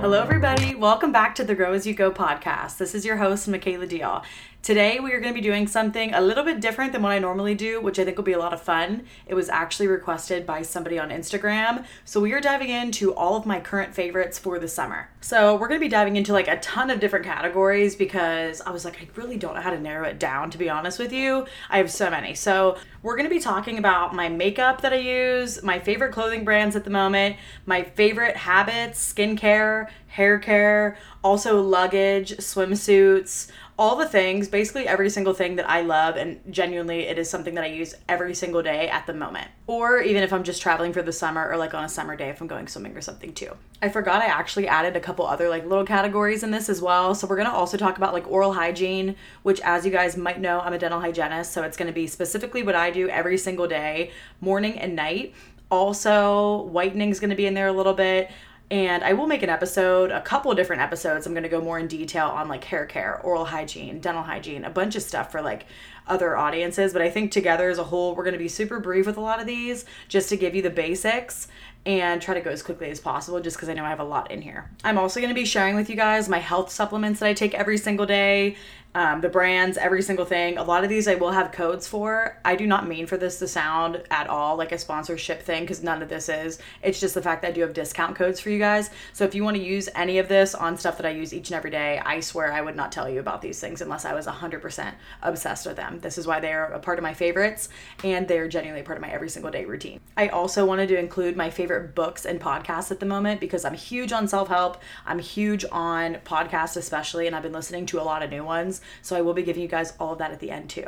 Hello, everybody. Welcome back to the Grow As You Go podcast. This is your host, Michaela Diehl. Today, we are going to be doing something a little bit different than what I normally do, which I think will be a lot of fun. It was actually requested by somebody on Instagram. So, we are diving into all of my current favorites for the summer. So, we're going to be diving into like a ton of different categories because I was like, I really don't know how to narrow it down, to be honest with you. I have so many. So, we're going to be talking about my makeup that I use, my favorite clothing brands at the moment, my favorite habits, skincare, hair care, also luggage, swimsuits, all the things, basically every single thing that I love, and genuinely, it is something that I use every single day at the moment. Or even if I'm just traveling for the summer or like on a summer day if I'm going swimming or something too. I forgot I actually added a couple other like little categories in this as well. So we're gonna also talk about like oral hygiene, which as you guys might know, I'm a dental hygienist, so it's gonna be specifically what I do every single day, morning and night. Also, whitening is going to be in there a little bit and I will make an episode, a couple different episodes. I'm going to go more in detail on like hair care, oral hygiene, dental hygiene, a bunch of stuff for like other audiences. But I think together as a whole, we're going to be super brief with a lot of these just to give you the basics and try to go as quickly as possible just because I know I have a lot in here. I'm also going to be sharing with you guys my health supplements that I take every single day um, the brands, every single thing. A lot of these I will have codes for. I do not mean for this to sound at all like a sponsorship thing because none of this is. It's just the fact that I do have discount codes for you guys. So if you want to use any of this on stuff that I use each and every day, I swear I would not tell you about these things unless I was 100% obsessed with them. This is why they're a part of my favorites and they're genuinely part of my every single day routine. I also wanted to include my favorite books and podcasts at the moment because I'm huge on self help. I'm huge on podcasts, especially, and I've been listening to a lot of new ones. So I will be giving you guys all of that at the end too.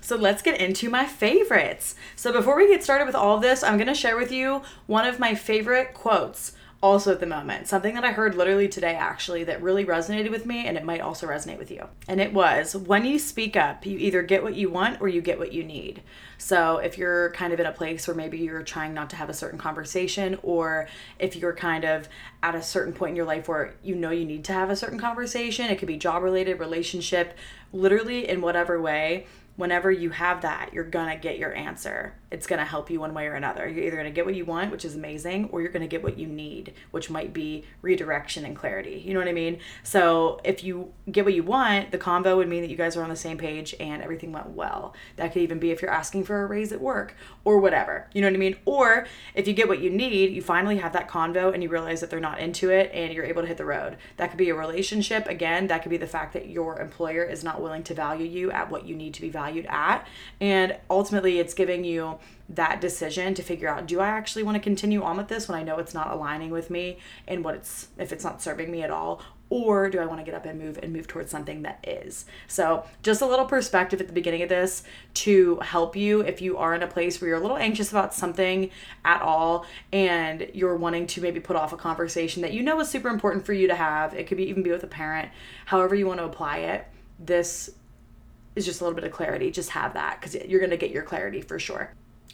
So let's get into my favorites. So before we get started with all of this, I'm going to share with you one of my favorite quotes also at the moment. Something that I heard literally today actually that really resonated with me and it might also resonate with you. And it was when you speak up, you either get what you want or you get what you need. So if you're kind of in a place where maybe you're trying not to have a certain conversation or if you're kind of at a certain point in your life where you know you need to have a certain conversation, it could be job related, relationship, literally in whatever way, whenever you have that, you're gonna get your answer it's going to help you one way or another. You're either going to get what you want, which is amazing, or you're going to get what you need, which might be redirection and clarity. You know what I mean? So if you get what you want, the convo would mean that you guys are on the same page and everything went well. That could even be if you're asking for a raise at work or whatever. You know what I mean? Or if you get what you need, you finally have that convo and you realize that they're not into it and you're able to hit the road. That could be a relationship. Again, that could be the fact that your employer is not willing to value you at what you need to be valued at. And ultimately, it's giving you that decision to figure out do I actually want to continue on with this when I know it's not aligning with me and what it's if it's not serving me at all or do I want to get up and move and move towards something that is? So, just a little perspective at the beginning of this to help you if you are in a place where you're a little anxious about something at all and you're wanting to maybe put off a conversation that you know is super important for you to have. It could be even be with a parent, however you want to apply it. This is just a little bit of clarity. Just have that because you're going to get your clarity for sure.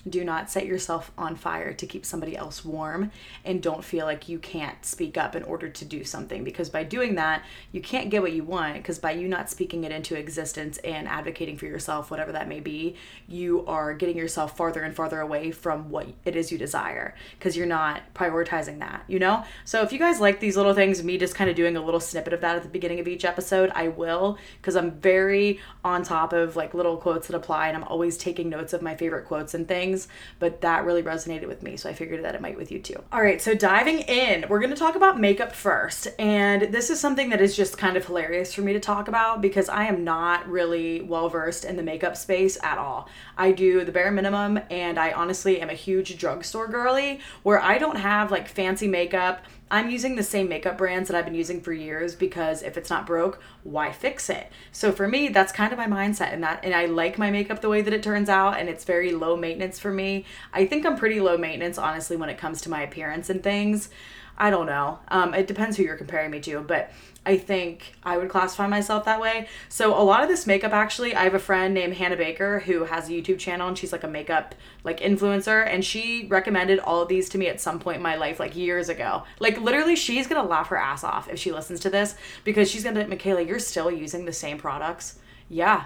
Do not set yourself on fire to keep somebody else warm and don't feel like you can't speak up in order to do something because by doing that, you can't get what you want because by you not speaking it into existence and advocating for yourself, whatever that may be, you are getting yourself farther and farther away from what it is you desire because you're not prioritizing that, you know? So if you guys like these little things, me just kind of doing a little snippet of that at the beginning of each episode, I will because I'm very on top of like little quotes that apply and I'm always taking notes of my favorite quotes and things things, but that really resonated with me. So I figured that it might with you too. All right, so diving in, we're going to talk about makeup first. And this is something that is just kind of hilarious for me to talk about because I am not really well versed in the makeup space at all. I do the bare minimum, and I honestly am a huge drugstore girly where I don't have like fancy makeup. I'm using the same makeup brands that I've been using for years because if it's not broke, why fix it? So for me, that's kind of my mindset and that and I like my makeup the way that it turns out and it's very low maintenance for me. I think I'm pretty low maintenance honestly when it comes to my appearance and things. I don't know. Um, it depends who you're comparing me to, but I think I would classify myself that way. So a lot of this makeup actually, I have a friend named Hannah Baker who has a YouTube channel and she's like a makeup like influencer and she recommended all of these to me at some point in my life like years ago. Like literally she's going to laugh her ass off if she listens to this because she's going to Michaela, you're still using the same products. Yeah,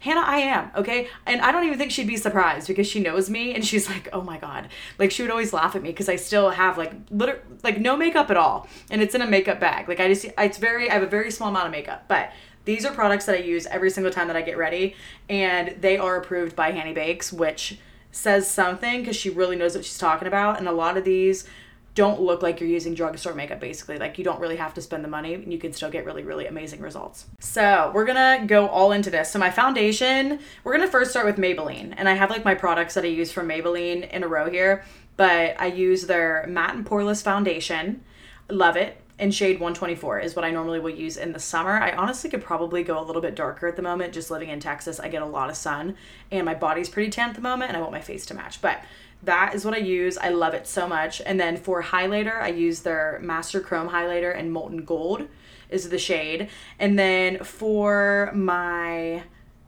Hannah, I am, okay? And I don't even think she'd be surprised because she knows me and she's like, oh my God. Like she would always laugh at me because I still have like liter- like no makeup at all. And it's in a makeup bag. Like I just, it's very, I have a very small amount of makeup. But these are products that I use every single time that I get ready. And they are approved by Hanny Bakes, which says something because she really knows what she's talking about. And a lot of these don't look like you're using drugstore makeup basically. Like you don't really have to spend the money and you can still get really, really amazing results. So we're gonna go all into this. So my foundation, we're gonna first start with Maybelline. And I have like my products that I use from Maybelline in a row here, but I use their matte and poreless foundation. Love it. In shade 124 is what I normally will use in the summer. I honestly could probably go a little bit darker at the moment. Just living in Texas, I get a lot of sun and my body's pretty tan at the moment and I want my face to match. But that is what I use. I love it so much. And then for highlighter, I use their Master Chrome highlighter and Molten Gold is the shade. And then for my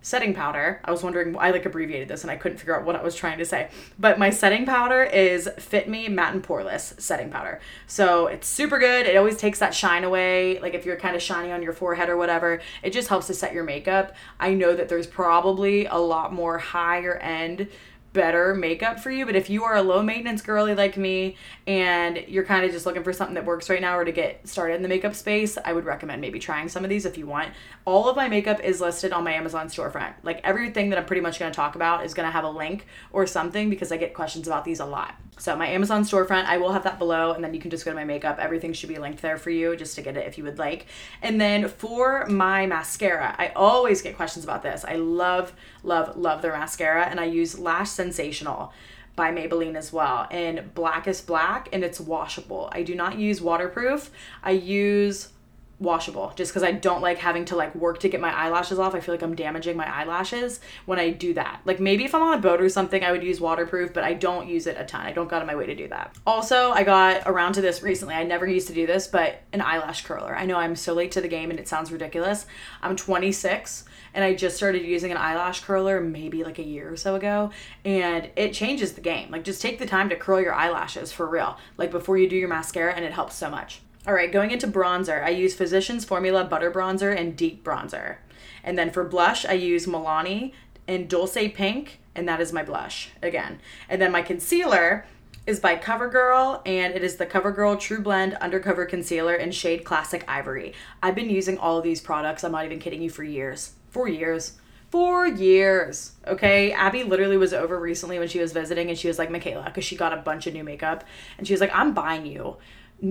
setting powder, I was wondering, I like abbreviated this and I couldn't figure out what I was trying to say. But my setting powder is Fit Me Matte and Poreless setting powder. So it's super good. It always takes that shine away. Like if you're kind of shiny on your forehead or whatever, it just helps to set your makeup. I know that there's probably a lot more higher end better makeup for you. But if you are a low maintenance girly like me and you're kind of just looking for something that works right now or to get started in the makeup space, I would recommend maybe trying some of these if you want. All of my makeup is listed on my Amazon storefront. Like everything that I'm pretty much going to talk about is going to have a link or something because I get questions about these a lot. So my Amazon storefront, I will have that below and then you can just go to my makeup. Everything should be linked there for you just to get it if you would like. And then for my mascara, I always get questions about this. I love, love, love their mascara and I use Lash Sensational by Maybelline as well in Blackest Black and it's washable. I do not use waterproof. I use washable just because I don't like having to like work to get my eyelashes off. I feel like I'm damaging my eyelashes when I do that. Like maybe if I'm on a boat or something, I would use waterproof, but I don't use it a ton. I don't go out of my way to do that. Also, I got around to this recently. I never used to do this, but an eyelash curler. I know I'm so late to the game and it sounds ridiculous. I'm 26 and I just started using an eyelash curler maybe like a year or so ago, and it changes the game. Like just take the time to curl your eyelashes for real, like before you do your mascara, and it helps so much. All right, going into bronzer, I use Physicians Formula Butter Bronzer and Deep Bronzer. And then for blush, I use Milani and Dolce Pink, and that is my blush again. And then my concealer is by CoverGirl, and it is the CoverGirl True Blend Undercover Concealer in shade Classic Ivory. I've been using all of these products, I'm not even kidding you, for years. For years. Four years. Okay. Abby literally was over recently when she was visiting, and she was like, Michaela, because she got a bunch of new makeup, and she was like, I'm buying you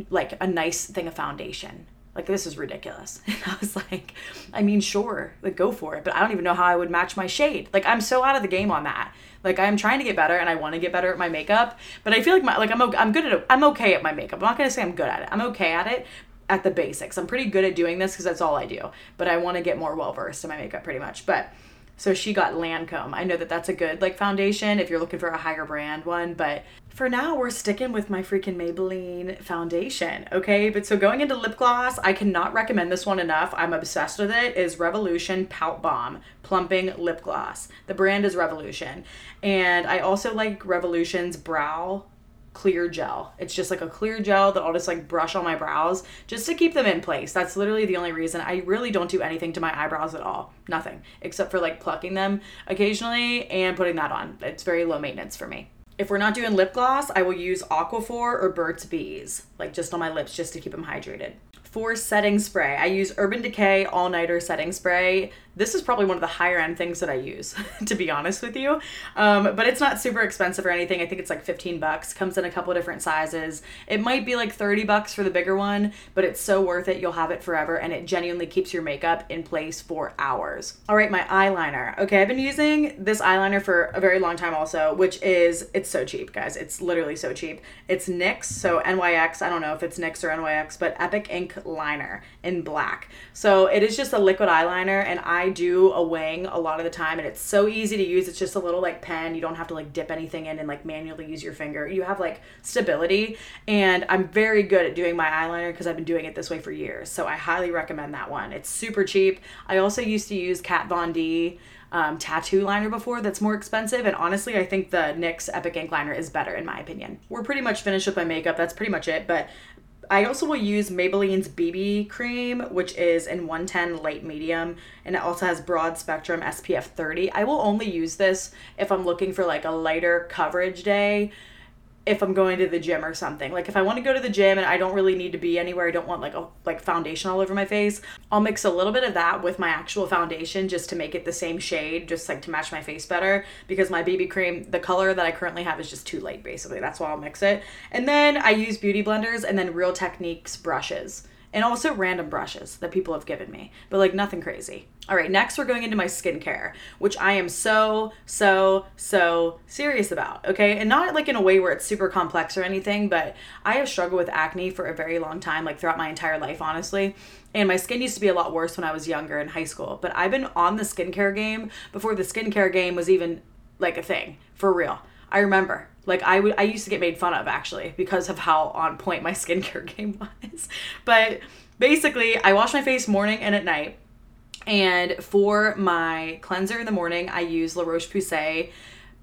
like a nice thing of foundation. Like this is ridiculous. And I was like, I mean, sure, like go for it, but I don't even know how I would match my shade. Like I'm so out of the game on that. Like I'm trying to get better and I want to get better at my makeup, but I feel like my like I'm I'm good at. I'm okay at my makeup. I'm not gonna say I'm good at it. I'm okay at it at the basics. I'm pretty good at doing this because that's all I do. But I want to get more well versed in my makeup pretty much. But so she got Lancome. I know that that's a good like foundation if you're looking for a higher brand one, but for now we're sticking with my freaking Maybelline foundation, okay? But so going into lip gloss, I cannot recommend this one enough. I'm obsessed with it. Is Revolution Pout Bomb Plumping Lip Gloss. The brand is Revolution. And I also like Revolution's brow clear gel. It's just like a clear gel that I'll just like brush on my brows just to keep them in place. That's literally the only reason. I really don't do anything to my eyebrows at all. Nothing. Except for like plucking them occasionally and putting that on. It's very low maintenance for me. If we're not doing lip gloss, I will use Aquaphor or Burt's Bees, like just on my lips just to keep them hydrated. For setting spray, I use Urban Decay All Nighter Setting Spray this is probably one of the higher end things that I use, to be honest with you. Um, but it's not super expensive or anything. I think it's like 15 bucks. Comes in a couple different sizes. It might be like 30 bucks for the bigger one, but it's so worth it. You'll have it forever and it genuinely keeps your makeup in place for hours. All right, my eyeliner. Okay, I've been using this eyeliner for a very long time also, which is, it's so cheap, guys. It's literally so cheap. It's NYX, so NYX. I don't know if it's NYX or NYX, but Epic Ink Liner in black. So it is just a liquid eyeliner and I I do a wing a lot of the time and it's so easy to use. It's just a little like pen. You don't have to like dip anything in and like manually use your finger. You have like stability and I'm very good at doing my eyeliner because I've been doing it this way for years. So I highly recommend that one. It's super cheap. I also used to use Kat Von D um, tattoo liner before that's more expensive. And honestly, I think the NYX Epic Ink Liner is better in my opinion. We're pretty much finished with my makeup. That's pretty much it. But I also will use Maybelline's BB cream, which is in 110 light medium, and it also has broad spectrum SPF 30. I will only use this if I'm looking for like a lighter coverage day if I'm going to the gym or something. Like if I want to go to the gym and I don't really need to be anywhere, I don't want like a like foundation all over my face. I'll mix a little bit of that with my actual foundation just to make it the same shade, just like to match my face better because my BB cream, the color that I currently have is just too light basically. That's why I'll mix it. And then I use beauty blenders and then Real Techniques brushes and also random brushes that people have given me, but like nothing crazy. All right, next we're going into my skincare, which I am so, so, so serious about, okay? And not like in a way where it's super complex or anything, but I have struggled with acne for a very long time, like throughout my entire life, honestly. And my skin used to be a lot worse when I was younger in high school, but I've been on the skincare game before the skincare game was even like a thing, for real. I remember like I would I used to get made fun of actually because of how on point my skincare game was. But basically, I wash my face morning and at night. And for my cleanser in the morning, I use La Roche Posay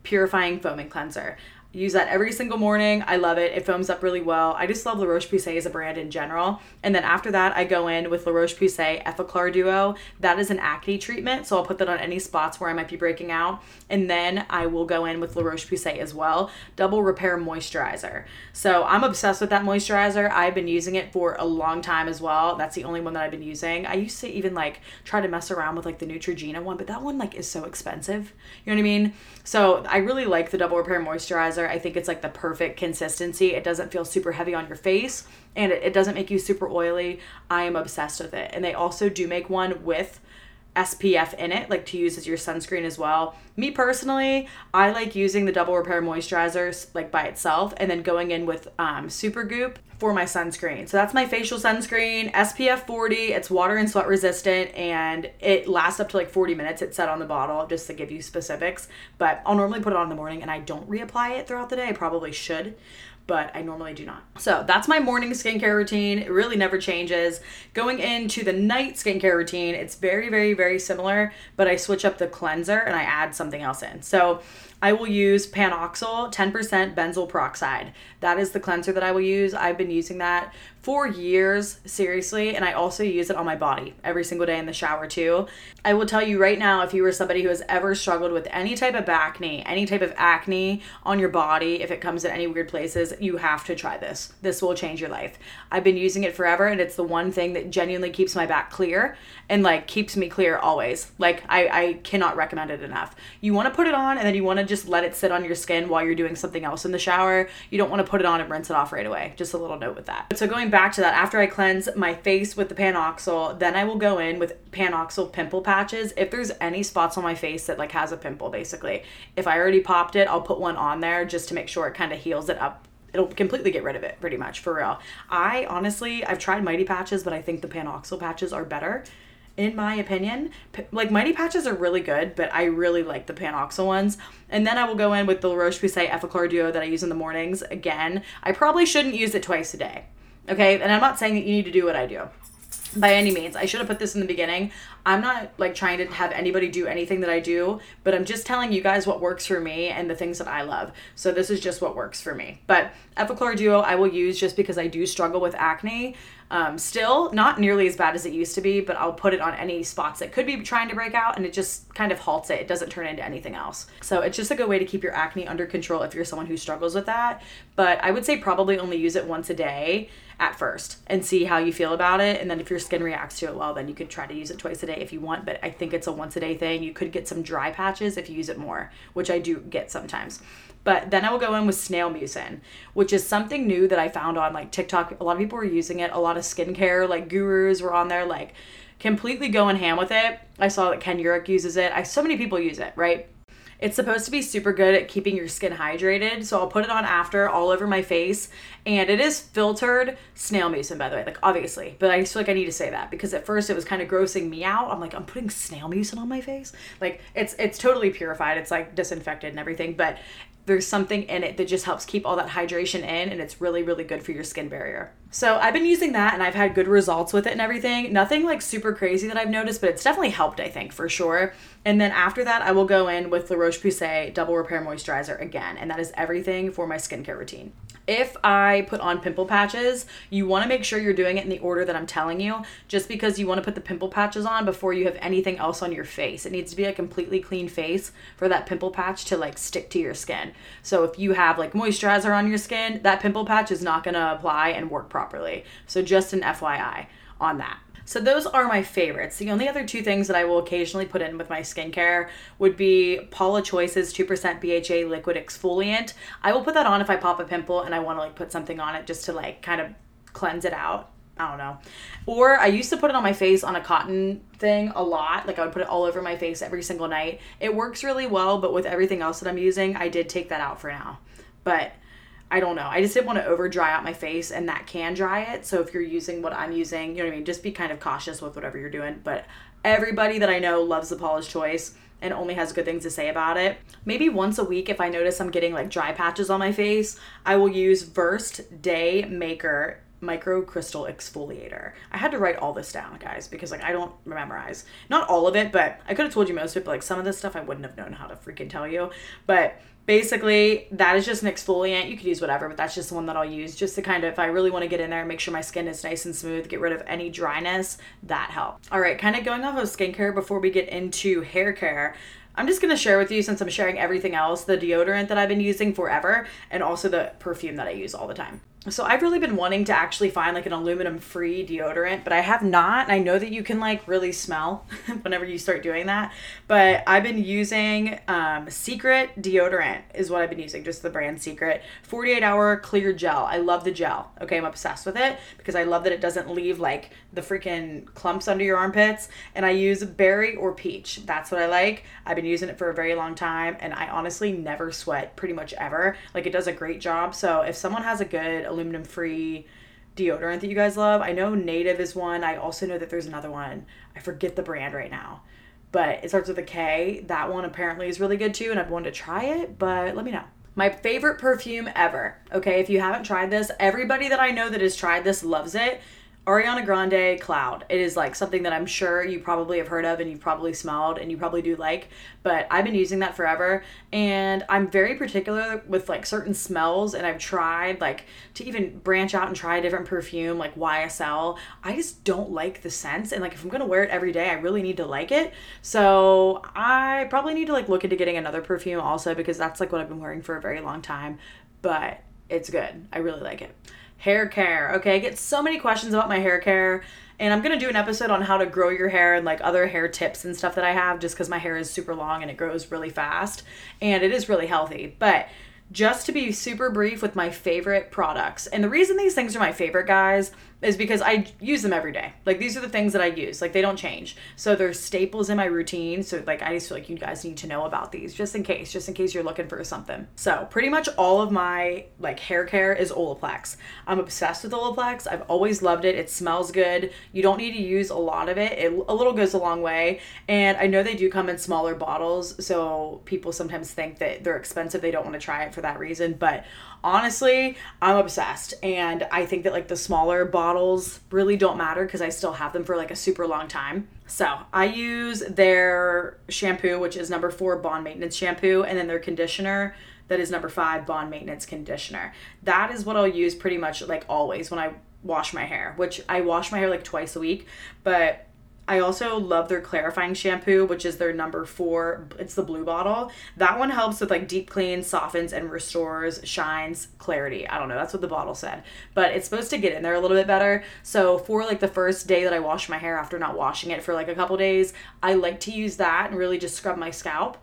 purifying foaming cleanser use that every single morning. I love it. It foams up really well. I just love La Roche Posay as a brand in general. And then after that, I go in with La Roche Posay Effaclar Duo. That is an acne treatment, so I'll put that on any spots where I might be breaking out. And then I will go in with La Roche Posay as well, Double Repair Moisturizer. So I'm obsessed with that moisturizer. I've been using it for a long time as well. That's the only one that I've been using. I used to even like try to mess around with like the Neutrogena one, but that one like is so expensive. You know what I mean? So I really like the Double Repair Moisturizer moisturizer. I think it's like the perfect consistency. It doesn't feel super heavy on your face and it, it doesn't make you super oily. I am obsessed with it. And they also do make one with SPF in it, like to use as your sunscreen as well. Me personally, I like using the double repair moisturizer like by itself and then going in with um, Supergoop for my sunscreen. So that's my facial sunscreen, SPF 40. It's water and sweat resistant and it lasts up to like 40 minutes. It's set on the bottle just to give you specifics. But I'll normally put it on in the morning and I don't reapply it throughout the day. I probably should but I normally do not. So that's my morning skincare routine. It really never changes. Going into the night skincare routine, it's very, very, very similar, but I switch up the cleanser and I add something else in. So I will use Panoxyl 10% benzoyl peroxide. That is the cleanser that I will use. I've been using that for years, seriously, and I also use it on my body every single day in the shower too. I will tell you right now if you are somebody who has ever struggled with any type of acne, any type of acne on your body, if it comes in any weird places, you have to try this. This will change your life. I've been using it forever and it's the one thing that genuinely keeps my back clear and like keeps me clear always. Like I, I cannot recommend it enough. You want to put it on and then you want to just let it sit on your skin while you're doing something else in the shower. You don't want to put it on and rinse it off right away. Just a little note with that. So going back to that, after I cleanse my face with the Panoxyl, then I will go in with Panoxyl pimple patches. If there's any spots on my face that like has a pimple, basically, if I already popped it, I'll put one on there just to make sure it kind of heals it up it'll completely get rid of it pretty much for real. I honestly I've tried mighty patches, but I think the Panoxyl patches are better in my opinion. Like mighty patches are really good, but I really like the Panoxyl ones. And then I will go in with the Roche Posay Effaclar Duo that I use in the mornings. Again, I probably shouldn't use it twice a day. Okay, and I'm not saying that you need to do what I do by any means. I should have put this in the beginning. I'm not like trying to have anybody do anything that I do, but I'm just telling you guys what works for me and the things that I love. So this is just what works for me. But Effaclar Duo I will use just because I do struggle with acne. Um, still not nearly as bad as it used to be, but I'll put it on any spots that could be trying to break out and it just kind of halts it. It doesn't turn into anything else. So it's just a good way to keep your acne under control if you're someone who struggles with that. But I would say probably only use it once a day at first and see how you feel about it. And then if your skin reacts to it well, then you could try to use it twice a day if you want. But I think it's a once a day thing. You could get some dry patches if you use it more, which I do get sometimes. But then I will go in with snail mucin, which is something new that I found on like TikTok. A lot of people were using it. A lot of skincare like gurus were on there like completely going ham with it. I saw that Ken Urich uses it. I so many people use it, right? It's supposed to be super good at keeping your skin hydrated. So I'll put it on after all over my face. And it is filtered snail mucin, by the way, like obviously. But I just feel like I need to say that because at first it was kind of grossing me out. I'm like, I'm putting snail mucin on my face. Like it's it's totally purified. It's like disinfected and everything. But there's something in it that just helps keep all that hydration in and it's really really good for your skin barrier so i've been using that and i've had good results with it and everything nothing like super crazy that i've noticed but it's definitely helped i think for sure and then after that i will go in with the roche posay double repair moisturizer again and that is everything for my skincare routine if I put on pimple patches, you want to make sure you're doing it in the order that I'm telling you, just because you want to put the pimple patches on before you have anything else on your face. It needs to be a completely clean face for that pimple patch to like stick to your skin. So if you have like moisturizer on your skin, that pimple patch is not going to apply and work properly. So just an FYI on that. So those are my favorites. The only other two things that I will occasionally put in with my skincare would be Paula Choice's 2% BHA liquid exfoliant. I will put that on if I pop a pimple and I want to like put something on it just to like kind of cleanse it out. I don't know. Or I used to put it on my face on a cotton thing a lot. Like I would put it all over my face every single night. It works really well, but with everything else that I'm using, I did take that out for now. But I don't know. I just didn't want to over dry out my face and that can dry it. So if you're using what I'm using, you know what I mean? Just be kind of cautious with whatever you're doing. But everybody that I know loves the Paula's Choice and only has good things to say about it. Maybe once a week, if I notice I'm getting like dry patches on my face, I will use Versed Day Maker micro crystal exfoliator. I had to write all this down, guys, because like I don't memorize. Not all of it, but I could have told you most of it, but like some of this stuff I wouldn't have known how to freaking tell you. But basically that is just an exfoliant you could use whatever but that's just the one that i'll use just to kind of if i really want to get in there and make sure my skin is nice and smooth get rid of any dryness that helps all right kind of going off of skincare before we get into hair care I'm just to share with you, since I'm sharing everything else, the deodorant that I've been using forever and also the perfume that I use all the time. So I've really been wanting to actually find like an aluminum free deodorant, but I have not. I know that you can like really smell whenever you start doing that. But I've been using um, Secret deodorant is what I've been using, just the brand Secret 48 hour clear gel. I love the gel. Okay, I'm obsessed with it because I love that it doesn't leave like the freaking clumps under your armpits. And I use berry or peach. That's what I like. I've been using it for a very long time and I honestly never sweat pretty much ever. Like it does a great job. So if someone has a good aluminum free deodorant that you guys love, I know Native is one. I also know that there's another one. I forget the brand right now. But it starts with a K. That one apparently is really good too, and I've wanted to try it, but let me know. My favorite perfume ever. Okay, if you haven't tried this, everybody that I know that has tried this loves it. Ariana Grande Cloud. It is like something that I'm sure you probably have heard of and you've probably smelled and you probably do like, but I've been using that forever and I'm very particular with like certain smells and I've tried like to even branch out and try a different perfume like YSL. I just don't like the scent and like if I'm going to wear it every day, I really need to like it. So, I probably need to like look into getting another perfume also because that's like what I've been wearing for a very long time, but it's good. I really like it hair care. Okay, I get so many questions about my hair care. And I'm gonna do an episode on how to grow your hair and like other hair tips and stuff that I have just because my hair is super long and it grows really fast and it is really healthy. But just to be super brief with my favorite products. And the reason these things are my favorite, guys, is because I use them every day. Like these are the things that I use. Like they don't change. So they're staples in my routine. So like I just feel like you guys need to know about these just in case, just in case you're looking for something. So pretty much all of my like hair care is Olaplex. I'm obsessed with Olaplex. I've always loved it. It smells good. You don't need to use a lot of it. it a little goes a long way. And I know they do come in smaller bottles. So people sometimes think that they're expensive. They don't want to try it for that reason. But honestly, I'm obsessed. And I think that like the smaller bottles really don't matter because I still have them for like a super long time. So I use their shampoo, which is number four bond maintenance shampoo, and then their conditioner that is number five bond maintenance conditioner. That is what I'll use pretty much like always when I wash my hair, which I wash my hair like twice a week, but I also love their clarifying shampoo, which is their number four. It's the blue bottle. That one helps with like deep clean, softens, and restores, shines, clarity. I don't know. That's what the bottle said. But it's supposed to get in there a little bit better. So for like the first day that I wash my hair after not washing it for like a couple days, I like to use that and really just scrub my scalp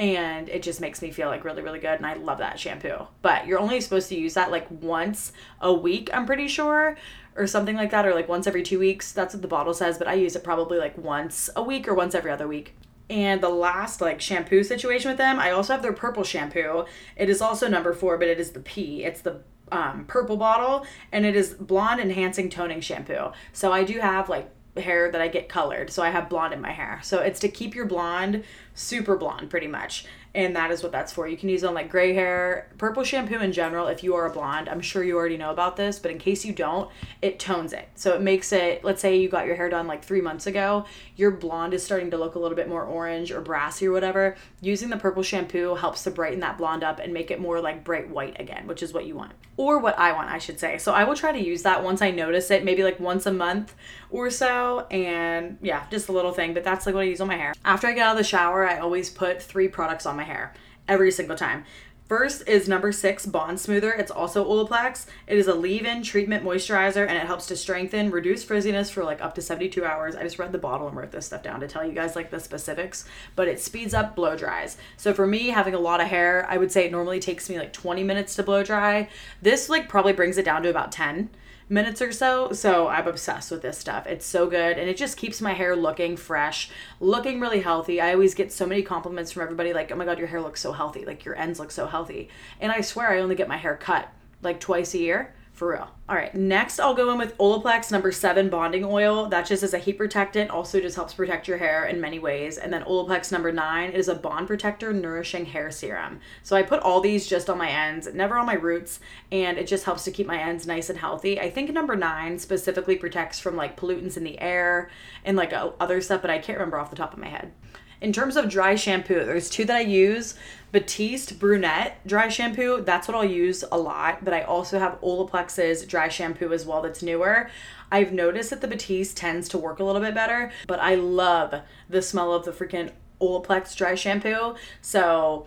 and it just makes me feel like really really good and i love that shampoo but you're only supposed to use that like once a week i'm pretty sure or something like that, or like once every two weeks. That's what the bottle says, but I use it probably like once a week or once every other week. And the last like shampoo situation with them, I also have their purple shampoo. It is also number four, but it is the P. It's the um, purple bottle, and it is blonde enhancing toning shampoo. So I do have like hair that I get colored. So I have blonde in my hair. So it's to keep your blonde super blonde pretty much and that is what that's for. You can use it on like gray hair, purple shampoo in general. If you are a blonde, I'm sure you already know about this, but in case you don't, it tones it. So it makes it. Let's say you got your hair done like three months ago, your blonde is starting to look a little bit more orange or brassy or whatever. Using the purple shampoo helps to brighten that blonde up and make it more like bright white again, which is what you want or what I want, I should say. So I will try to use that once I notice it, maybe like once a month or so. And yeah, just a little thing, but that's like what I use on my hair. After I get out of the shower, I always put three products on my hair every single time. First is number six Bond Smoother. It's also Olaplex. It is a leave-in treatment moisturizer and it helps to strengthen, reduce frizziness for like up to 72 hours. I just read the bottle and wrote this stuff down to tell you guys like the specifics, but it speeds up blow dries. So for me, having a lot of hair, I would say it normally takes me like 20 minutes to blow dry. This like probably brings it down to about 10 minutes or so. So I'm obsessed with this stuff. It's so good and it just keeps my hair looking fresh, looking really healthy. I always get so many compliments from everybody like, "Oh my god, your hair looks so healthy. Like your ends look so healthy." And I swear I only get my hair cut like twice a year. For real. All right, next I'll go in with Olaplex number seven bonding oil. That just is a heat protectant, also just helps protect your hair in many ways. And then Olaplex number nine is a bond protector nourishing hair serum. So I put all these just on my ends, never on my roots, and it just helps to keep my ends nice and healthy. I think number nine specifically protects from like pollutants in the air and like other stuff, but I can't remember off the top of my head. In terms of dry shampoo, there's two that I use. Batiste Brunette dry shampoo, that's what I'll use a lot, but I also have Olaplex's dry shampoo as well that's newer. I've noticed that the Batiste tends to work a little bit better, but I love the smell of the freaking Olaplex dry shampoo. So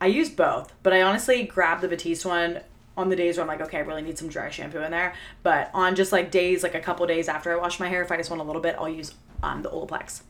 I use both, but I honestly grab the Batiste one on the days where I'm like, okay, I really need some dry shampoo in there. But on just like days, like a couple days after I wash my hair, if I just want a little bit, I'll use um, the Olaplex.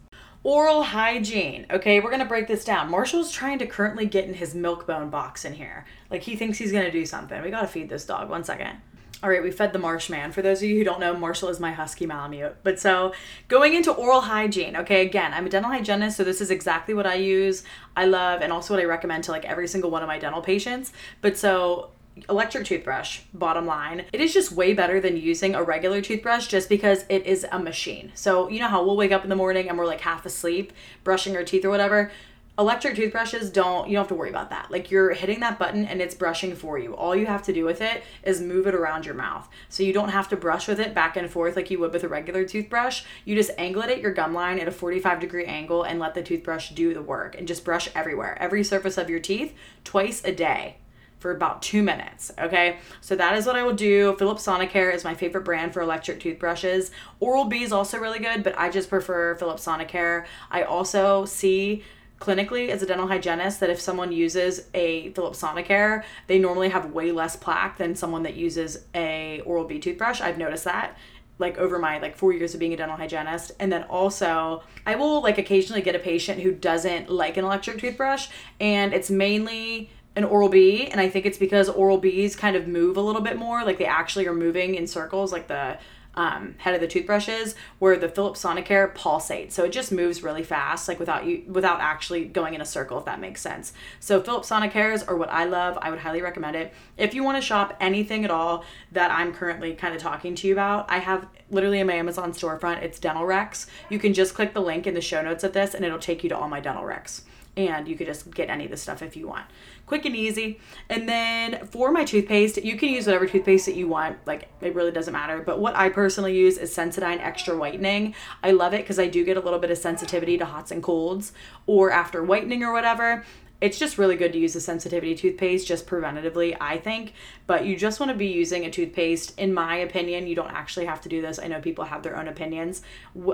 Oral hygiene. Okay, we're gonna break this down. Marshall's trying to currently get in his Milk-Bone box in here. Like he thinks he's gonna do something. We gotta feed this dog. One second. All right, we fed the Marshman. For those of you who don't know, Marshall is my husky Malamute. But so going into oral hygiene, okay, again, I'm a dental hygienist, so this is exactly what I use, I love, and also what I recommend to like every single one of my dental patients. But so electric toothbrush, bottom line. It is just way better than using a regular toothbrush just because it is a machine. So, you know how we'll wake up in the morning and we're like half asleep, brushing our teeth or whatever? Electric toothbrushes don't, you don't have to worry about that. Like you're hitting that button and it's brushing for you. All you have to do with it is move it around your mouth. So you don't have to brush with it back and forth like you would with a regular toothbrush. You just angle it at your gum line at a 45 degree angle and let the toothbrush do the work and just brush everywhere, every surface of your teeth twice a day for about two minutes. Okay, so that is what I will do. Philips Sonicare is my favorite brand for electric toothbrushes. Oral B is also really good, but I just prefer Philips Sonicare. I also see clinically as a dental hygienist that if someone uses a Philips Sonicare, they normally have way less plaque than someone that uses a Oral B toothbrush. I've noticed that like over my like 4 years of being a dental hygienist and then also I will like occasionally get a patient who doesn't like an electric toothbrush and it's mainly an Oral B, and I think it's because Oral Bs kind of move a little bit more, like they actually are moving in circles, like the um, head of the toothbrushes, where the Philips Sonicare pulsates. So it just moves really fast, like without you without actually going in a circle, if that makes sense. So Philips Sonicares are what I love. I would highly recommend it. If you want to shop anything at all that I'm currently kind of talking to you about, I have literally in my Amazon storefront. It's Dental Recs. You can just click the link in the show notes of this, and it'll take you to all my Dental Recs and you could just get any of the stuff if you want. Quick and easy. And then for my toothpaste, you can use whatever toothpaste that you want. Like it really doesn't matter. But what I personally use is Sensodyne Extra Whitening. I love it because I do get a little bit of sensitivity to hots and colds or after whitening or whatever it's just really good to use a sensitivity toothpaste just preventatively, I think. But you just want to be using a toothpaste, in my opinion. You don't actually have to do this. I know people have their own opinions.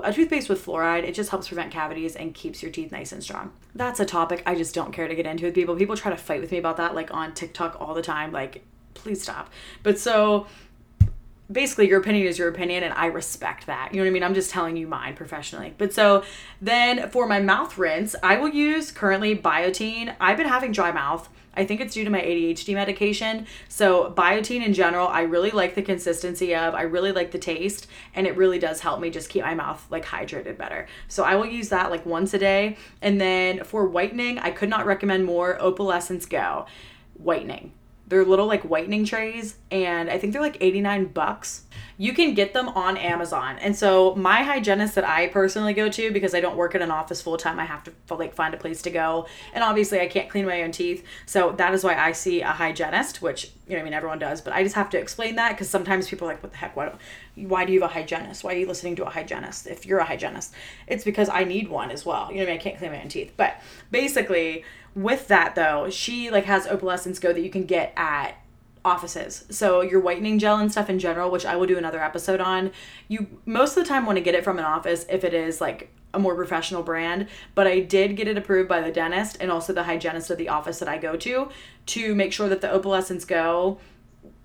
A toothpaste with fluoride, it just helps prevent cavities and keeps your teeth nice and strong. That's a topic I just don't care to get into with people. People try to fight with me about that, like on TikTok all the time. Like, please stop. But so basically your opinion is your opinion and I respect that. You know what I mean? I'm just telling you mine professionally. But so then for my mouth rinse, I will use currently Biotene. I've been having dry mouth. I think it's due to my ADHD medication. So, Biotene in general, I really like the consistency of, I really like the taste, and it really does help me just keep my mouth like hydrated better. So, I will use that like once a day. And then for whitening, I could not recommend more Opalescence Go whitening They're little like whitening trays, and I think they're like 89 bucks. You can get them on Amazon. And so my hygienist that I personally go to because I don't work in an office full time, I have to like find a place to go. And obviously I can't clean my own teeth. So that is why I see a hygienist, which you know I mean everyone does, but I just have to explain that because sometimes people are like, what the heck? Why, why do you have a hygienist? Why are you listening to a hygienist if you're a hygienist? It's because I need one as well. You know what I mean? I can't clean my own teeth. But basically, with that though, she like has opalescence go that you can get at offices. So your whitening gel and stuff in general, which I will do another episode on, you most of the time want to get it from an office if it is like a more professional brand, but I did get it approved by the dentist and also the hygienist of the office that I go to to make sure that the opalescence go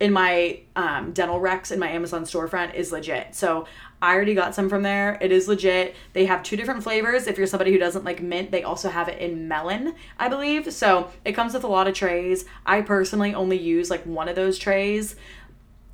in my um, dental recs in my Amazon storefront is legit. So I already got some from there. It is legit. They have two different flavors. If you're somebody who doesn't like mint, they also have it in melon, I believe. So it comes with a lot of trays. I personally only use like one of those trays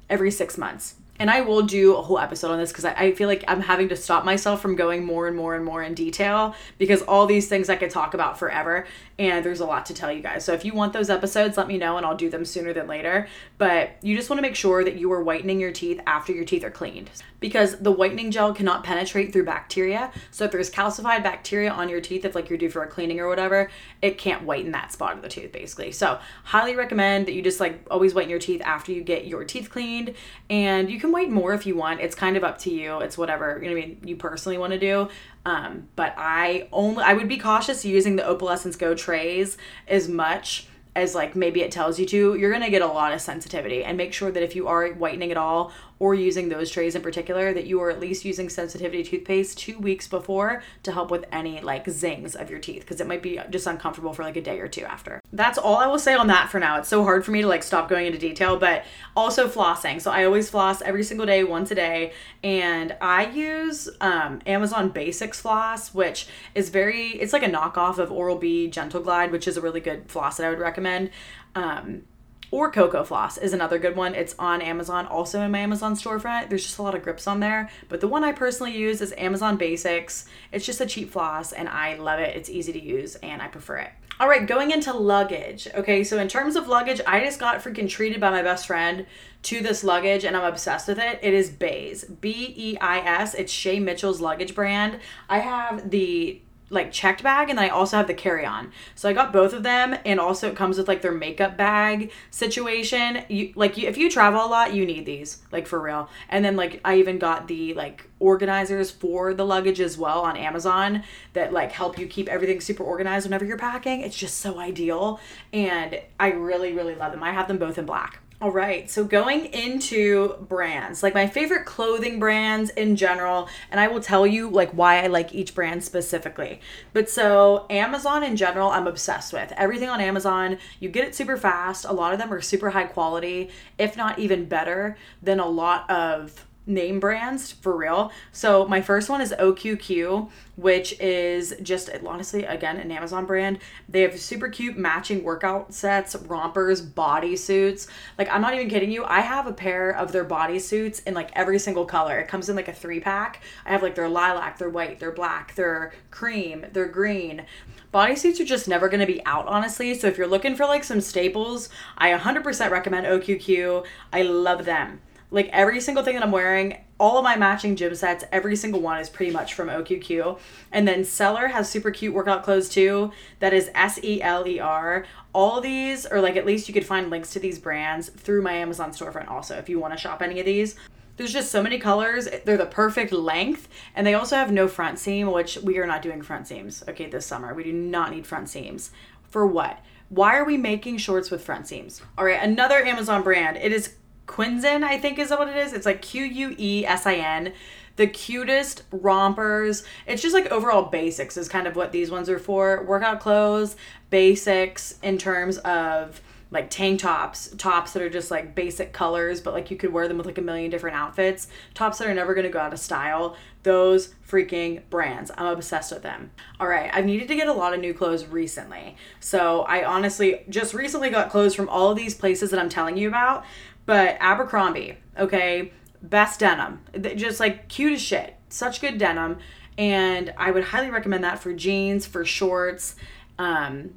every six months and I will do a whole episode on this because I, I, feel like I'm having to stop myself from going more and more and more in detail because all these things I could talk about forever and there's a lot to tell you guys. So if you want those episodes, let me know and I'll do them sooner than later. But you just want to make sure that you are whitening your teeth after your teeth are cleaned because the whitening gel cannot penetrate through bacteria. So if there's calcified bacteria on your teeth, if like you're due for a cleaning or whatever, it can't whiten that spot of the tooth basically. So highly recommend that you just like always whiten your teeth after you get your teeth cleaned and you can whiten more if you want. It's kind of up to you. It's whatever, you know what I mean, you personally want to do. Um, but I only I would be cautious using the Opalescence Go trays as much as like maybe it tells you to. You're gonna get a lot of sensitivity and make sure that if you are whitening at all or using those trays in particular that you are at least using sensitivity toothpaste two weeks before to help with any like zings of your teeth because it might be just uncomfortable for like a day or two after. That's all I will say on that for now. It's so hard for me to like stop going into detail, but also flossing. So I always floss every single day, once a day, and I use um, Amazon Basics floss, which is very it's like a knockoff of Oral B Gentle Glide, which is a really good floss that I would recommend. Um, or Cocofloss is another good one. It's on Amazon, also in my Amazon storefront. There's just a lot of grips on there. But the one I personally use is Amazon Basics. It's just a cheap floss and I love it. It's easy to use and I prefer it. All right, going into luggage. Okay, so in terms of luggage, I just got freaking treated by my best friend to this luggage and I'm obsessed with it. It is Beis, B E I S. It's Shay Mitchell's luggage brand. I have the like checked bag and then I also have the carry on. So I got both of them and also it comes with like their makeup bag situation. You like you, if you travel a lot, you need these like for real. And then like I even got the like organizers for the luggage as well on Amazon that like help you keep everything super organized whenever you're packing. It's just so ideal and I really really love them. I have them both in black. All right, so going into brands, like my favorite clothing brands in general, and I will tell you like why I like each brand specifically. But so Amazon in general, I'm obsessed with. Everything on Amazon, you get it super fast. A lot of them are super high quality, if not even better than a lot of name brands for real. So my first one is OQQ, which is just honestly again an Amazon brand. They have super cute matching workout sets, rompers, bodysuits. Like I'm not even kidding you. I have a pair of their bodysuits in like every single color. It comes in like a three pack. I have like their lilac, their white, their black, their cream, their green. Bodysuits are just never going to be out, honestly. So if you're looking for like some staples, I 100% recommend OQQ. I love them. Like every single thing that I'm wearing, all of my matching gym sets, every single one is pretty much from OQQ. And then Seller has super cute workout clothes too. That is S E L E R. All these, or like at least you could find links to these brands through my Amazon storefront also if you want to shop any of these. There's just so many colors. They're the perfect length. And they also have no front seam, which we are not doing front seams, okay, this summer. We do not need front seams. For what? Why are we making shorts with front seams? All right, another Amazon brand. It is Quinsin, I think is what it is. It's like Q U E S I N. The cutest rompers. It's just like overall basics is kind of what these ones are for. Workout clothes, basics in terms of like tank tops, tops that are just like basic colors, but like you could wear them with like a million different outfits, tops that are never gonna go out of style. Those freaking brands. I'm obsessed with them. All right, I've needed to get a lot of new clothes recently. So I honestly just recently got clothes from all of these places that I'm telling you about. But Abercrombie, okay, best denim. Just like cute as shit. Such good denim. And I would highly recommend that for jeans, for shorts. Um,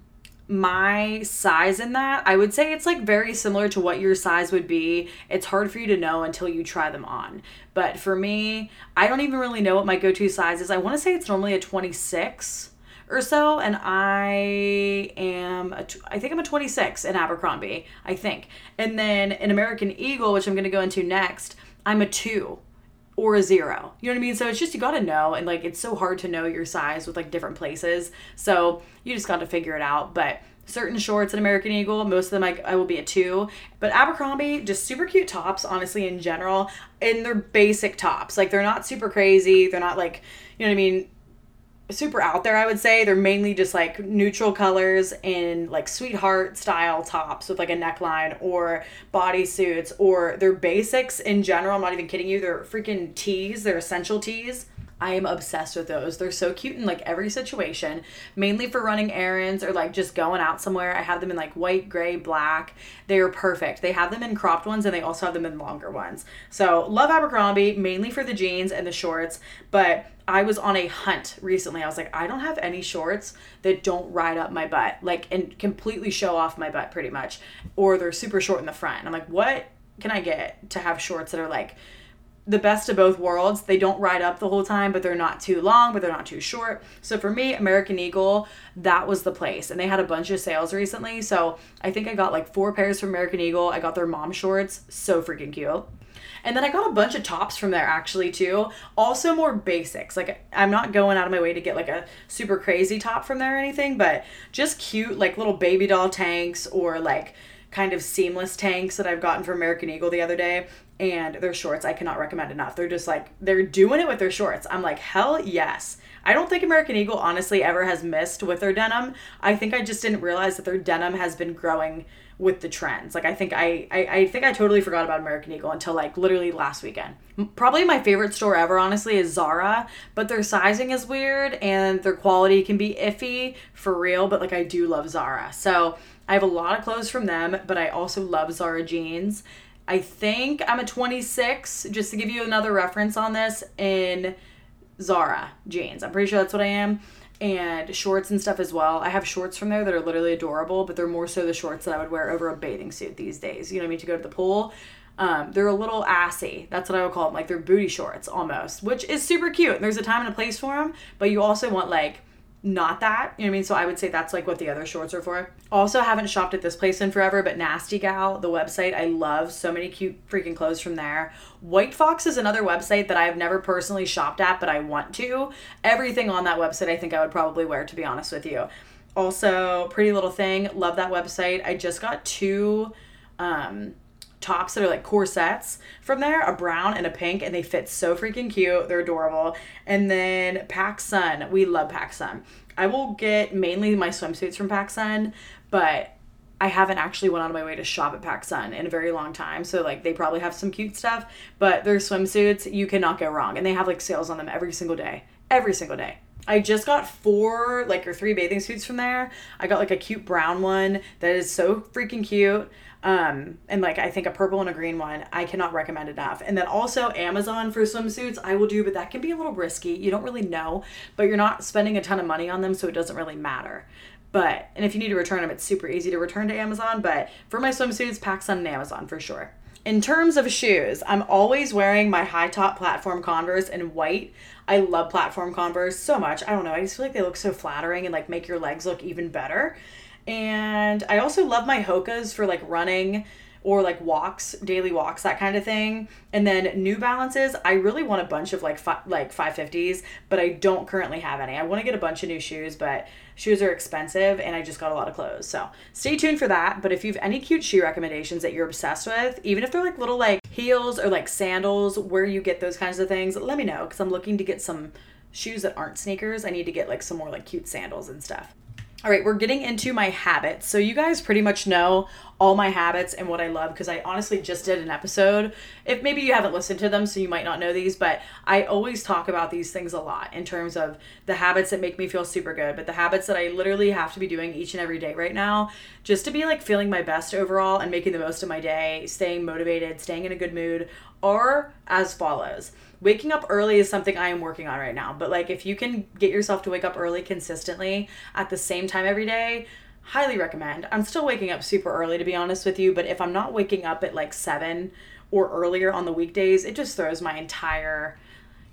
my size in that, I would say it's like very similar to what your size would be. It's hard for you to know until you try them on. But for me, I don't even really know what my go to size is. I want to say it's normally a 26 or so, and I am, a, I think I'm a 26 in Abercrombie, I think. And then in American Eagle, which I'm going to go into next, I'm a two or a zero. You know what I mean? So it's just you got to know and like it's so hard to know your size with like different places. So you just got to figure it out, but certain shorts in American Eagle, most of them I, I will be a 2. But Abercrombie just super cute tops honestly in general and they're basic tops. Like they're not super crazy, they're not like, you know what I mean? Super out there, I would say. They're mainly just like neutral colors in like sweetheart style tops with like a neckline or bodysuits or they're basics in general. I'm not even kidding you. They're freaking tees, they're essential tees. I am obsessed with those. They're so cute in like every situation, mainly for running errands or like just going out somewhere. I have them in like white, gray, black. They are perfect. They have them in cropped ones and they also have them in longer ones. So, love Abercrombie mainly for the jeans and the shorts, but I was on a hunt recently. I was like, I don't have any shorts that don't ride up my butt, like, and completely show off my butt pretty much, or they're super short in the front. And I'm like, what can I get to have shorts that are like the best of both worlds. They don't ride up the whole time, but they're not too long, but they're not too short. So for me, American Eagle, that was the place. And they had a bunch of sales recently. So I think I got like four pairs from American Eagle. I got their mom shorts. So freaking cute. And then I got a bunch of tops from there actually too. Also more basics. Like I'm not going out of my way to get like a super crazy top from there or anything, but just cute like little baby doll tanks or like kind of seamless tanks that I've gotten from American Eagle the other day and their shorts I cannot recommend enough. They're just like they're doing it with their shorts. I'm like, "Hell yes." I don't think American Eagle honestly ever has missed with their denim. I think I just didn't realize that their denim has been growing with the trends. Like I think I, I I think I totally forgot about American Eagle until like literally last weekend. Probably my favorite store ever honestly is Zara, but their sizing is weird and their quality can be iffy for real, but like I do love Zara. So, I have a lot of clothes from them, but I also love Zara jeans I think I'm a 26, just to give you another reference on this, in Zara jeans. I'm pretty sure that's what I am. And shorts and stuff as well. I have shorts from there that are literally adorable, but they're more so the shorts that I would wear over a bathing suit these days. You know what I mean? To go to the pool. Um, they're a little assy. That's what I would call them. Like they're booty shorts almost, which is super cute. There's a time and a place for them, but you also want like not that. You know what I mean? So I would say that's like what the other shorts are for. Also, haven't shopped at this place in forever, but Nasty Gal, the website, I love so many cute freaking clothes from there. White Fox is another website that I've never personally shopped at, but I want to. Everything on that website, I think I would probably wear, to be honest with you. Also, Pretty Little Thing, love that website. I just got two um, tops that are like corsets from there a brown and a pink and they fit so freaking cute. They're adorable. And then PacSun we love PacSun I will get mainly my swimsuits from PacSun but I haven't actually went on my way to shop at PacSun in a very long time. So like they probably have some cute stuff but their swimsuits you cannot go wrong. And they have like sales on them every single day. Every single day I just got four, like, or three bathing suits from there. I got like a cute brown one that is so freaking cute um and like i think a purple and a green one. I cannot recommend enough. And then also amazon for swimsuits i will do but that can be a little risky. You don't really know but you're not spending a ton of money on them so it doesn't really matter. But and if you need to return them it's super easy to return to amazon but for my swimsuits PacSun on amazon for sure. In terms of shoes, I'm always wearing my high top platform Converse in white. I love platform Converse so much. I don't know. I just feel like they look so flattering and like make your legs look even better. And I also love my Hokas for like running or like walks, daily walks, that kind of thing. And then New Balances, I really want a bunch of like fi- like 550s, but I don't currently have any. I want to get a bunch of new shoes, but shoes are expensive and I just got a lot of clothes. So, stay tuned for that, but if you have any cute shoe recommendations that you're obsessed with, even if they're like little like heels or like sandals, where you get those kinds of things, let me know cuz I'm looking to get some shoes that aren't sneakers. I need to get like some more like cute sandals and stuff. All right, we're getting into my habits. So, you guys pretty much know all my habits and what I love because I honestly just did an episode. If maybe you haven't listened to them, so you might not know these, but I always talk about these things a lot in terms of the habits that make me feel super good, but the habits that I literally have to be doing each and every day right now just to be like feeling my best overall and making the most of my day, staying motivated, staying in a good mood are as follows waking up early is something I am working on right now. But like if you can get yourself to wake up early consistently at the same time every day, highly recommend. I'm still waking up super early to be honest with you, but if I'm not waking up at like 7 or earlier on the weekdays, it just throws my entire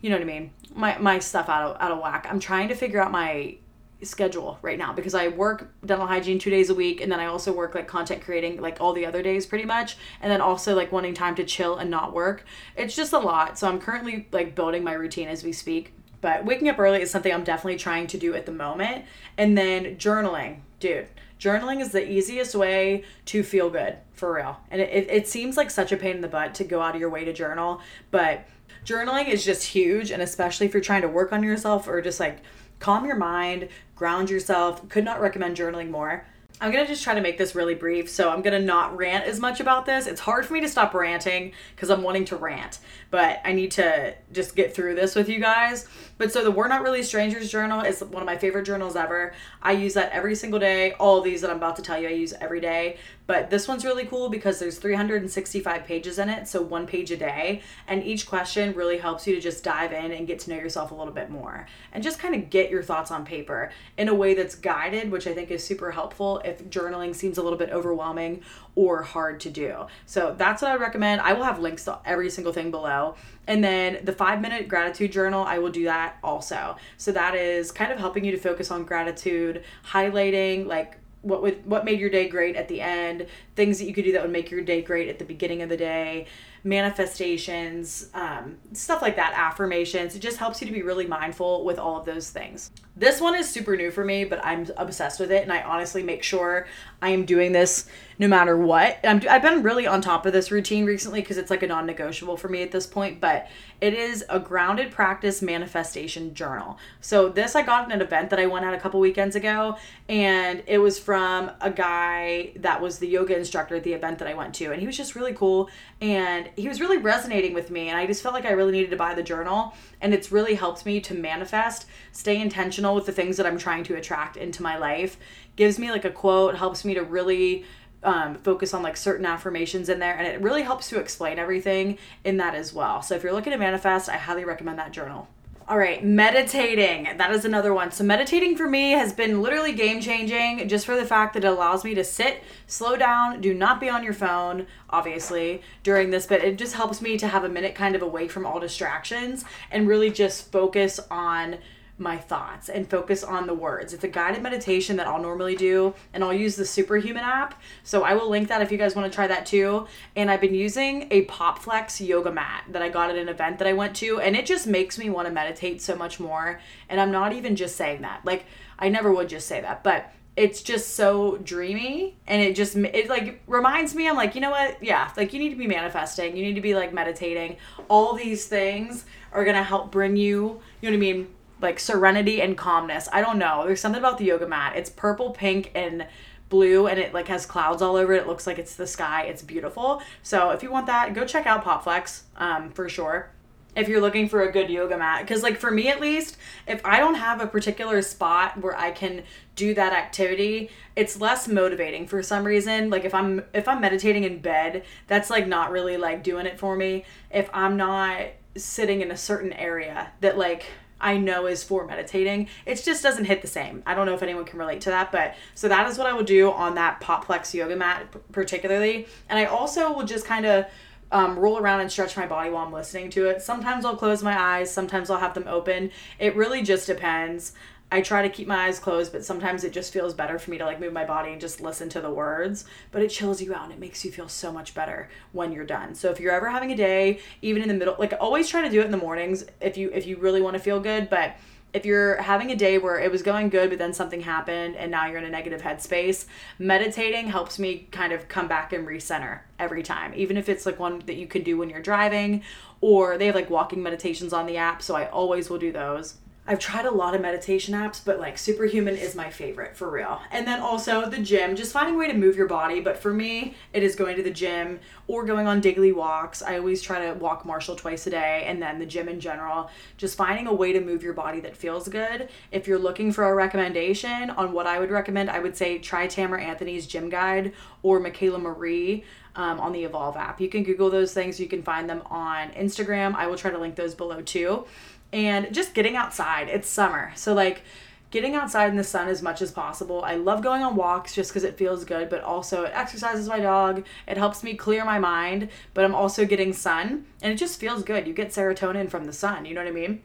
you know what I mean? My my stuff out of out of whack. I'm trying to figure out my schedule right now because I work dental hygiene two days a week and then I also work like content creating like all the other days pretty much and then also like wanting time to chill and not work. It's just a lot. So I'm currently like building my routine as we speak. But waking up early is something I'm definitely trying to do at the moment. And then journaling, dude. Journaling is the easiest way to feel good for real. And it, it, seems like such a pain in the butt to go out of your way to journal, but journaling is just huge. And especially if you're trying to work on yourself or just like calm your mind, ground yourself. Could not recommend journaling more. I'm gonna just try to make this really brief, so I'm gonna not rant as much about this. It's hard for me to stop ranting because I'm wanting to rant, but I need to just get through this with you guys. But so the We're Not Really Strangers journal is one of my favorite journals ever. I use that every single day. All these that I'm about to tell you, I use every day. But this one's really cool because there's 365 pages in it, so one page a day. And each question really helps you to just dive in and get to know yourself a little bit more and just kind of get your thoughts on paper in a way that's guided, which I think is super helpful if journaling seems a little bit overwhelming or hard to do. So that's what I recommend. I will have links to every single thing below. And then the five minute gratitude journal, I will do that also. So that is kind of helping you to focus on gratitude, highlighting like what would what made your day great at the end things that you could do that would make your day great at the beginning of the day manifestations um, stuff like that affirmations it just helps you to be really mindful with all of those things this one is super new for me but i'm obsessed with it and i honestly make sure i am doing this no matter what. I have been really on top of this routine recently because it's like a non-negotiable for me at this point but it is a grounded practice manifestation journal. So this i got at an event that i went at a couple weekends ago and it was from a guy that was the yoga instructor at the event that i went to and he was just really cool and he was really resonating with me and i just felt like i really needed to buy the journal and it's really helped me to manifest stay intentional with the things that i'm trying to attract into my life. Gives me like a quote helps me to really um, focus on like certain affirmations in there and it really helps to explain everything in that as well. So if you're looking to manifest i highly recommend that journal all right, meditating. That is another one. So, meditating for me has been literally game changing just for the fact that it allows me to sit, slow down, do not be on your phone, obviously, during this, but it just helps me to have a minute kind of away from all distractions and really just focus on my thoughts and focus on the words. It's a guided meditation that I'll normally do, and I'll use the Superhuman app. So I will link that if you guys want to try that too. And I've been using a PopFlex yoga mat that I got at an event that I went to, and it just makes me want to meditate so much more. And I'm not even just saying that. Like, I never would just say that, but it's just so dreamy and it just it like reminds me i'm like you know what yeah like you need to be manifesting you need to be like meditating all these things are gonna help bring you you know what i mean like serenity and calmness. I don't know. There's something about the yoga mat. It's purple, pink, and blue and it like has clouds all over it. It looks like it's the sky. It's beautiful. So if you want that, go check out Popflex um, for sure. If you're looking for a good yoga mat, because like for me at least, if I don't have a particular spot where I can do that activity, it's less motivating for some reason. Like if I'm if I'm meditating in bed, that's like not really like doing it for me. If I'm not sitting in a certain area that like I know is for meditating. It just doesn't hit the same. I don't know if anyone can relate to that, but so that is what I will do on that Popflex yoga mat particularly. And I also will just kind of um, roll around and stretch my body while I'm listening to it. Sometimes I'll close my eyes, sometimes I'll have them open. It really just depends. I try to keep my eyes closed, but sometimes it just feels better for me to like move my body and just listen to the words. But it chills you out and it makes you feel so much better when you're done. So if you're ever having a day, even in the middle, like always try to do it in the mornings if you if you really want to feel good. But if you're having a day where it was going good but then something happened and now you're in a negative headspace, meditating helps me kind of come back and recenter every time. Even if it's like one that you can do when you're driving or they have like walking meditations on the app, so I always will do those. I've tried a lot of meditation apps, but like Superhuman is my favorite for real. And then also the gym, just finding a way to move your body. But for me, it is going to the gym or going on daily walks. I always try to walk Marshall twice a day and then the gym in general. Just finding a way to move your body that feels good. If you're looking for a recommendation on what I would recommend, I would say try Tamara Anthony's gym guide or Michaela Marie. Um, on the Evolve app. You can Google those things. You can find them on Instagram. I will try to link those below too and just getting outside. It's summer. So like getting outside in the sun as much as possible. I love going on walks just because it feels good, but also it exercises my dog. It helps me clear my mind, but I'm also getting sun and it just feels good. You get serotonin from the sun, you know what I mean?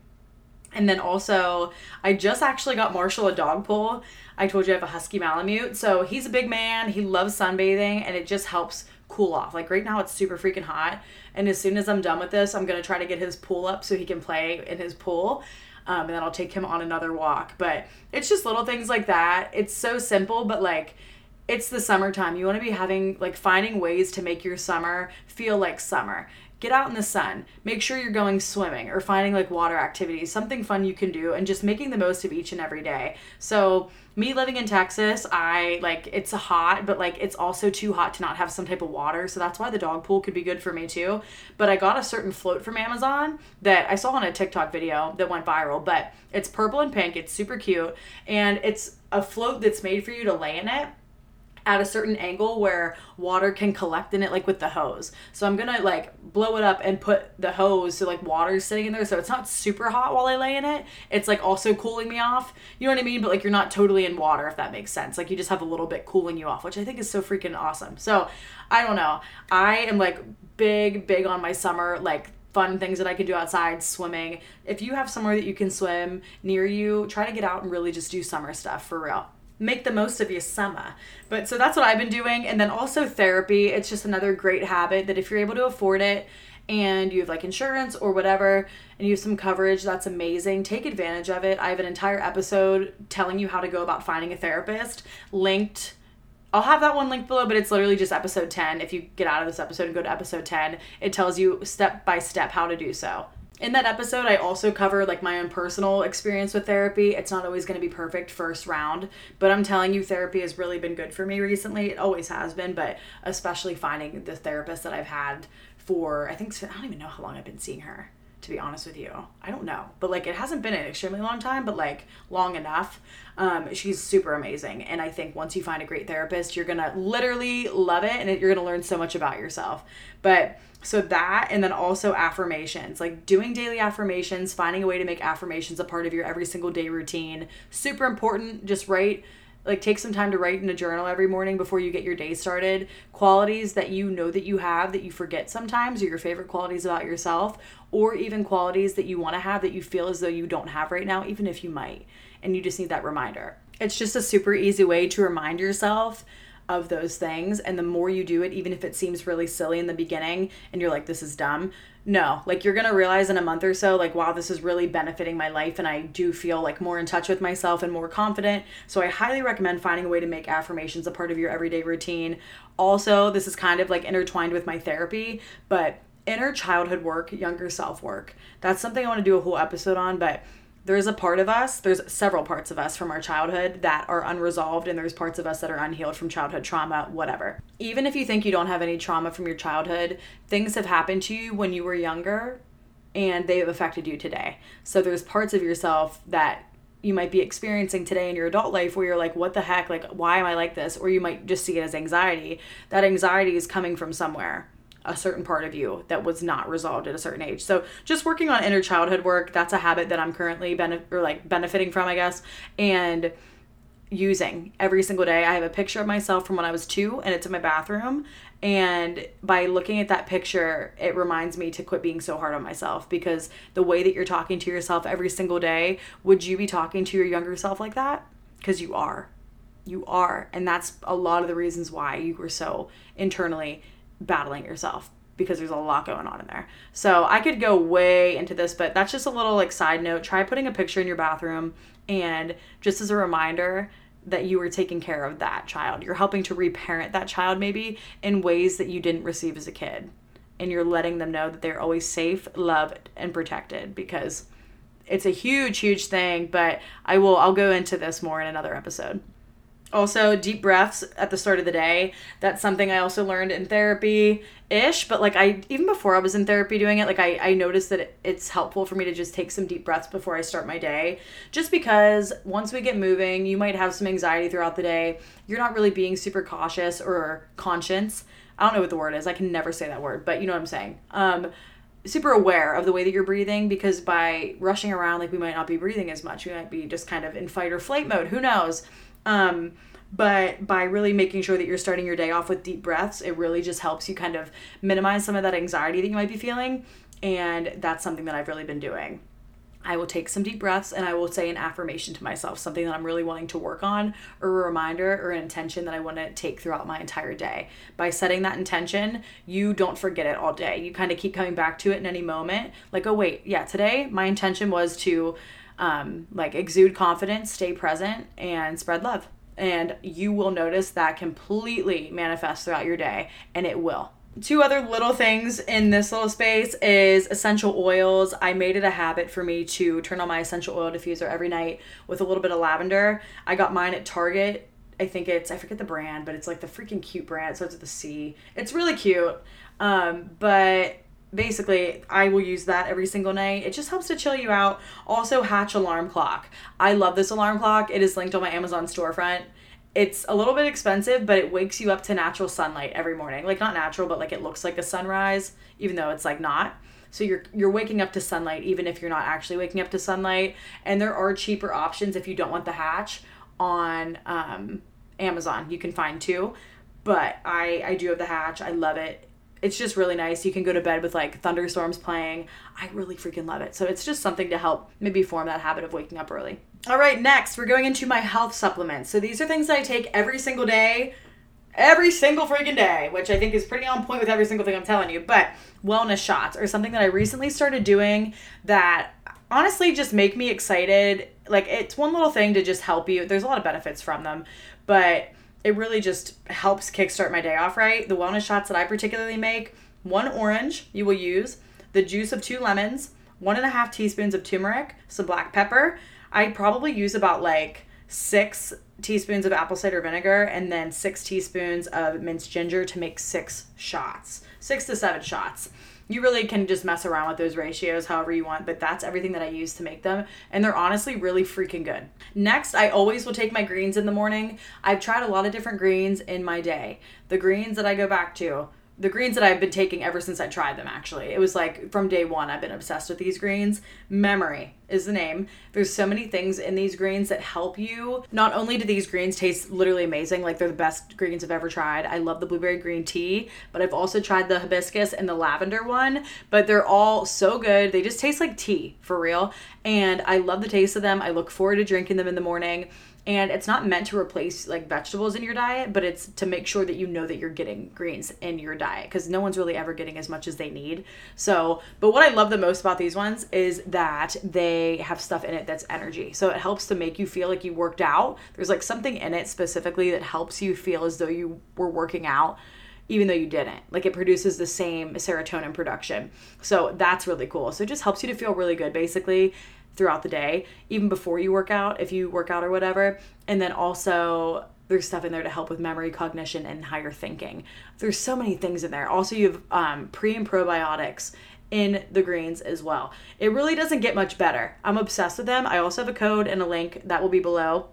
And then also, I just actually got Marshall a dog pull. I told you I have a Husky Malamute. So he's a big man. He loves sunbathing and it just helps cool off. Like right now, it's super freaking hot. And as soon as I'm done with this, I'm going to try to get his pool up so he can play in his pool. Um, and then I'll take him on another walk. But it's just little things like that. It's so simple, but like, it's the summertime. You want to be having, like, finding ways to make your summer feel like summer get out in the sun make sure you're going swimming or finding like water activities something fun you can do and just making the most of each and every day. So me living in texas i like it's hot but like it's also too hot to not have some type of water so that's why the dog pool could be good for me too. But i got a certain float from amazon that i saw on a tiktok video that went viral but it's purple and pink it's super cute and it's a float that's made for you to lay in it at a certain angle where water can collect in it like with the hose. So I'm gonna like blow it up and put the hose so like water's sitting in there so it's not super hot while I lay in it. It's like also cooling me off. You know what I mean? But like you're not totally in water if that makes sense. Like you just have a little bit cooling you off, which I think is so freaking awesome. So I don't know. I am like big, big on my summer like fun things that I can do outside, swimming. If you have somewhere that you can swim near you, try to get out and really just do summer stuff for real make the most of your summer. But so that's what I've been doing. And then also therapy. It's just another great habit that if you're able to afford it and you have like insurance or whatever and you have some coverage, that's amazing. Take advantage of it. I have an entire episode telling you how to go about finding a therapist linked. I'll have that one linked below, but it's literally just episode 10. If you get out of this episode and go to episode 10, it tells you step by step how to do so in that episode i also cover like my own personal experience with therapy. It's not always going to be perfect first round but i'm telling you therapy has really been good for me recently. It always has been but especially finding the therapist that i've had for i think i don't even know how long i've been seeing her to be honest with you. I don't know. But like it hasn't been an extremely long time, but like long enough. Um, she's super amazing. And I think once you find a great therapist, you're gonna literally love it and you're gonna learn so much about yourself. But so that and then also affirmations like doing daily affirmations finding a way to make affirmations a part of your every single day routine super important just write like take some time to write in a journal every morning before you get your day started. Qualities that you know that you have that you forget sometimes or your favorite qualities about yourself or even qualities that you want to have that you feel as though you don't have right now even if you might and you just need that reminder. It's just a super easy way to remind yourself of those things and the more you do it even if it seems really silly in the beginning and you're like this is dumb no like you're gonna realize in a month or so like wow this is really benefiting my life and i do feel like more in touch with myself and more confident. So i highly recommend finding a way to make affirmations a part of your everyday routine. Also this is kind of like intertwined with my therapy but inner childhood work younger self work. That's something i want to do a whole episode on but there's a part of us, there's several parts of us from our childhood that are unresolved, and there's parts of us that are unhealed from childhood trauma, whatever. Even if you think you don't have any trauma from your childhood, things have happened to you when you were younger and they have affected you today. So there's parts of yourself that you might be experiencing today in your adult life where you're like, what the heck? Like, why am I like this? Or you might just see it as anxiety. That anxiety is coming from somewhere a certain part of you that was not resolved at a certain age. So just working on inner childhood work, that's a habit that I'm currently benefit or like benefiting from, I guess. And using every single day. I have a picture of myself from when I was 2 and it's in my bathroom and by looking at that picture, it reminds me to quit being so hard on myself because the way that you're talking to yourself every single day, would you be talking to your younger self like that? Because you are. You are. And that's a lot of the reasons why you were so internally battling yourself because there's a lot going on in there. So I could go way into this, but that's just a little like side note. Try putting a picture in your bathroom and just as a reminder that you were taking care of that child. You're helping to reparent that child maybe in ways that you didn't receive as a kid. And you're letting them know that they're always safe, loved, and protected because it's a huge, huge thing, but I will I'll go into this more in another episode. Also, deep breaths at the start of the day. That's something I also learned in therapy ish. But like, I even before I was in therapy doing it, like, I, I noticed that it, it's helpful for me to just take some deep breaths before I start my day. Just because once we get moving, you might have some anxiety throughout the day. You're not really being super cautious or conscious. I don't know what the word is. I can never say that word, but you know what I'm saying. Um, super aware of the way that you're breathing because by rushing around like we might not be breathing as much we might be just kind of in fight or flight mode who knows um, but by really making sure that you're starting your day off with deep breaths it really just helps you kind of minimize some of that anxiety that you might be feeling and that's something that i've really been doing I will take some deep breaths and I will say an affirmation to myself, something that I'm really wanting to work on, or a reminder or an intention that I want to take throughout my entire day. By setting that intention, you don't forget it all day. You kind of keep coming back to it in any moment. Like, oh, wait, yeah, today my intention was to um, like exude confidence, stay present, and spread love. And you will notice that completely manifest throughout your day, and it will two other little things in this little space is essential oils. I made it a habit for me to turn on my essential oil diffuser every night with a little bit of lavender. I got mine at Target. I think it's I forget the brand, but it's like the freaking cute brand. So it's the C. It's really cute. Um, but basically I will use that every single night. It just helps to chill you out. Also Hatch alarm clock. I love this alarm clock. It is linked on my Amazon storefront it's a little bit expensive, but it wakes you up to natural sunlight every morning. Like not natural, but like it looks like a sunrise, even though it's like not. So you're you're waking up to sunlight even if you're not actually waking up to sunlight. And there are cheaper options if you don't want the hatch on um, Amazon. You can find two, but I I do have the hatch. I love it. It's just really nice. You can go to bed with like thunderstorms playing. I really freaking love it. So it's just something to help maybe form that habit of waking up early. All right, next we're going into my health supplements. So these are things that I take every single day, every single freaking day, which I think is pretty on point with every single thing I'm telling you. But wellness shots are something that I recently started doing that honestly just make me excited. Like it's one little thing to just help you. There's a lot of benefits from them, but it really just helps kickstart my day off right. The wellness shots that I particularly make one orange you will use, the juice of two lemons, one and a half teaspoons of turmeric, some black pepper, I probably use about like six teaspoons of apple cider vinegar and then six teaspoons of minced ginger to make six shots, six to seven shots. You really can just mess around with those ratios however you want, but that's everything that I use to make them. And they're honestly really freaking good. Next, I always will take my greens in the morning. I've tried a lot of different greens in my day. The greens that I go back to the greens that I've been taking ever since I tried them actually. It was like from day one I've been obsessed with these greens. Memory is the name. There's so many things in these greens that help you. Not only do these greens taste literally amazing, like they're the best greens I've ever tried. I love the blueberry green tea, but I've also tried the hibiscus and the lavender one, but they're all so good. They just taste like tea for real. And I love the taste of them. I look forward to drinking them in the morning and it's not meant to replace like vegetables in your diet but it's to make sure that you know that you're getting greens in your diet because no one's really ever getting as much as they need so but what i love the most about these ones is that they have stuff in it that's energy so it helps to make you feel like you worked out there's like something in it specifically that helps you feel as though you were working out even though you didn't. Like it produces the same serotonin production. So that's really cool. So it just helps you to feel really good basically throughout the day, even before you work out, if you work out or whatever. And then also, there's stuff in there to help with memory, cognition, and higher thinking. There's so many things in there. Also, you have um, pre and probiotics in the greens as well. It really doesn't get much better. I'm obsessed with them. I also have a code and a link that will be below.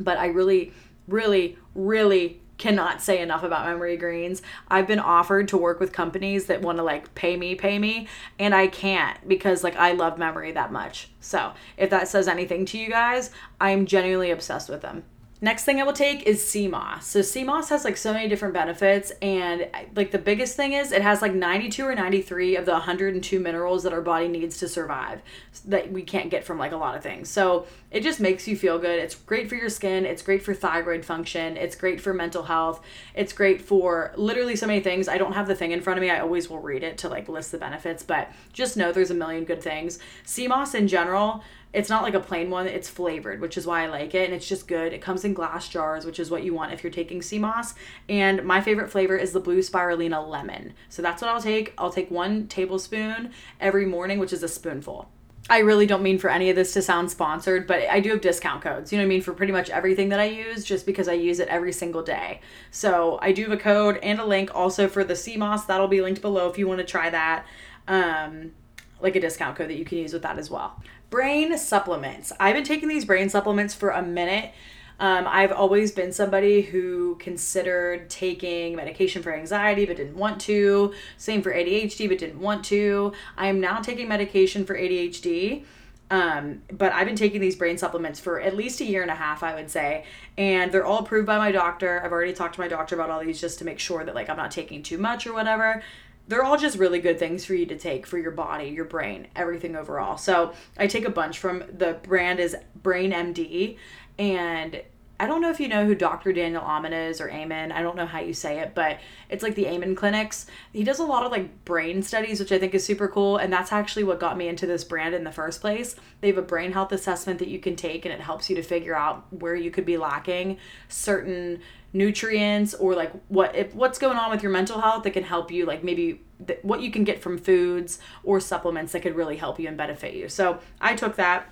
But I really, really, really cannot say enough about memory greens. I've been offered to work with companies that want to like pay me, pay me, and I can't because like I love memory that much. So, if that says anything to you guys, I'm genuinely obsessed with them. Next thing I will take is moss. So moss has like so many different benefits and like the biggest thing is it has like 92 or 93 of the 102 minerals that our body needs to survive that we can't get from like a lot of things. So it just makes you feel good. It's great for your skin, it's great for thyroid function, it's great for mental health. It's great for literally so many things. I don't have the thing in front of me. I always will read it to like list the benefits, but just know there's a million good things. Moss in general it's not like a plain one it's flavored which is why i like it and it's just good it comes in glass jars which is what you want if you're taking sea moss and my favorite flavor is the blue spirulina lemon so that's what i'll take i'll take one tablespoon every morning which is a spoonful I really don't mean for any of this to sound sponsored, but I do have discount codes. You know what I mean? For pretty much everything that I use, just because I use it every single day. So I do have a code and a link also for the sea moss. That'll be linked below if you want to try that. Um, like a discount code that you can use with that as well brain supplements. I've been taking these brain supplements for a minute. Um, I've always been somebody who considered taking medication for anxiety but didn't want to. Same for ADHD but didn't want to. I am now taking medication for ADHD. Um, but I've been taking these brain supplements for at least a year and a half, I would say. And they're all approved by my doctor. I've already talked to my doctor about all these just to make sure that like I'm not taking too much or whatever they're all just really good things for you to take for your body, your brain, everything overall. So I take a bunch from the brand is Brain MD, and I don't know if you know who Dr. Daniel Amen is or Amen. I don't know how you say it, but it's like the Amen clinics. He does a lot of like brain studies, which I think is super cool. And that's actually what got me into this brand in the first place. They have a brain health assessment that you can take, and it helps you to figure out where you could be lacking certain nutrients or like what if what's going on with your mental health that can help you like maybe th- what you can get from foods or supplements that could really help you and benefit you so i took that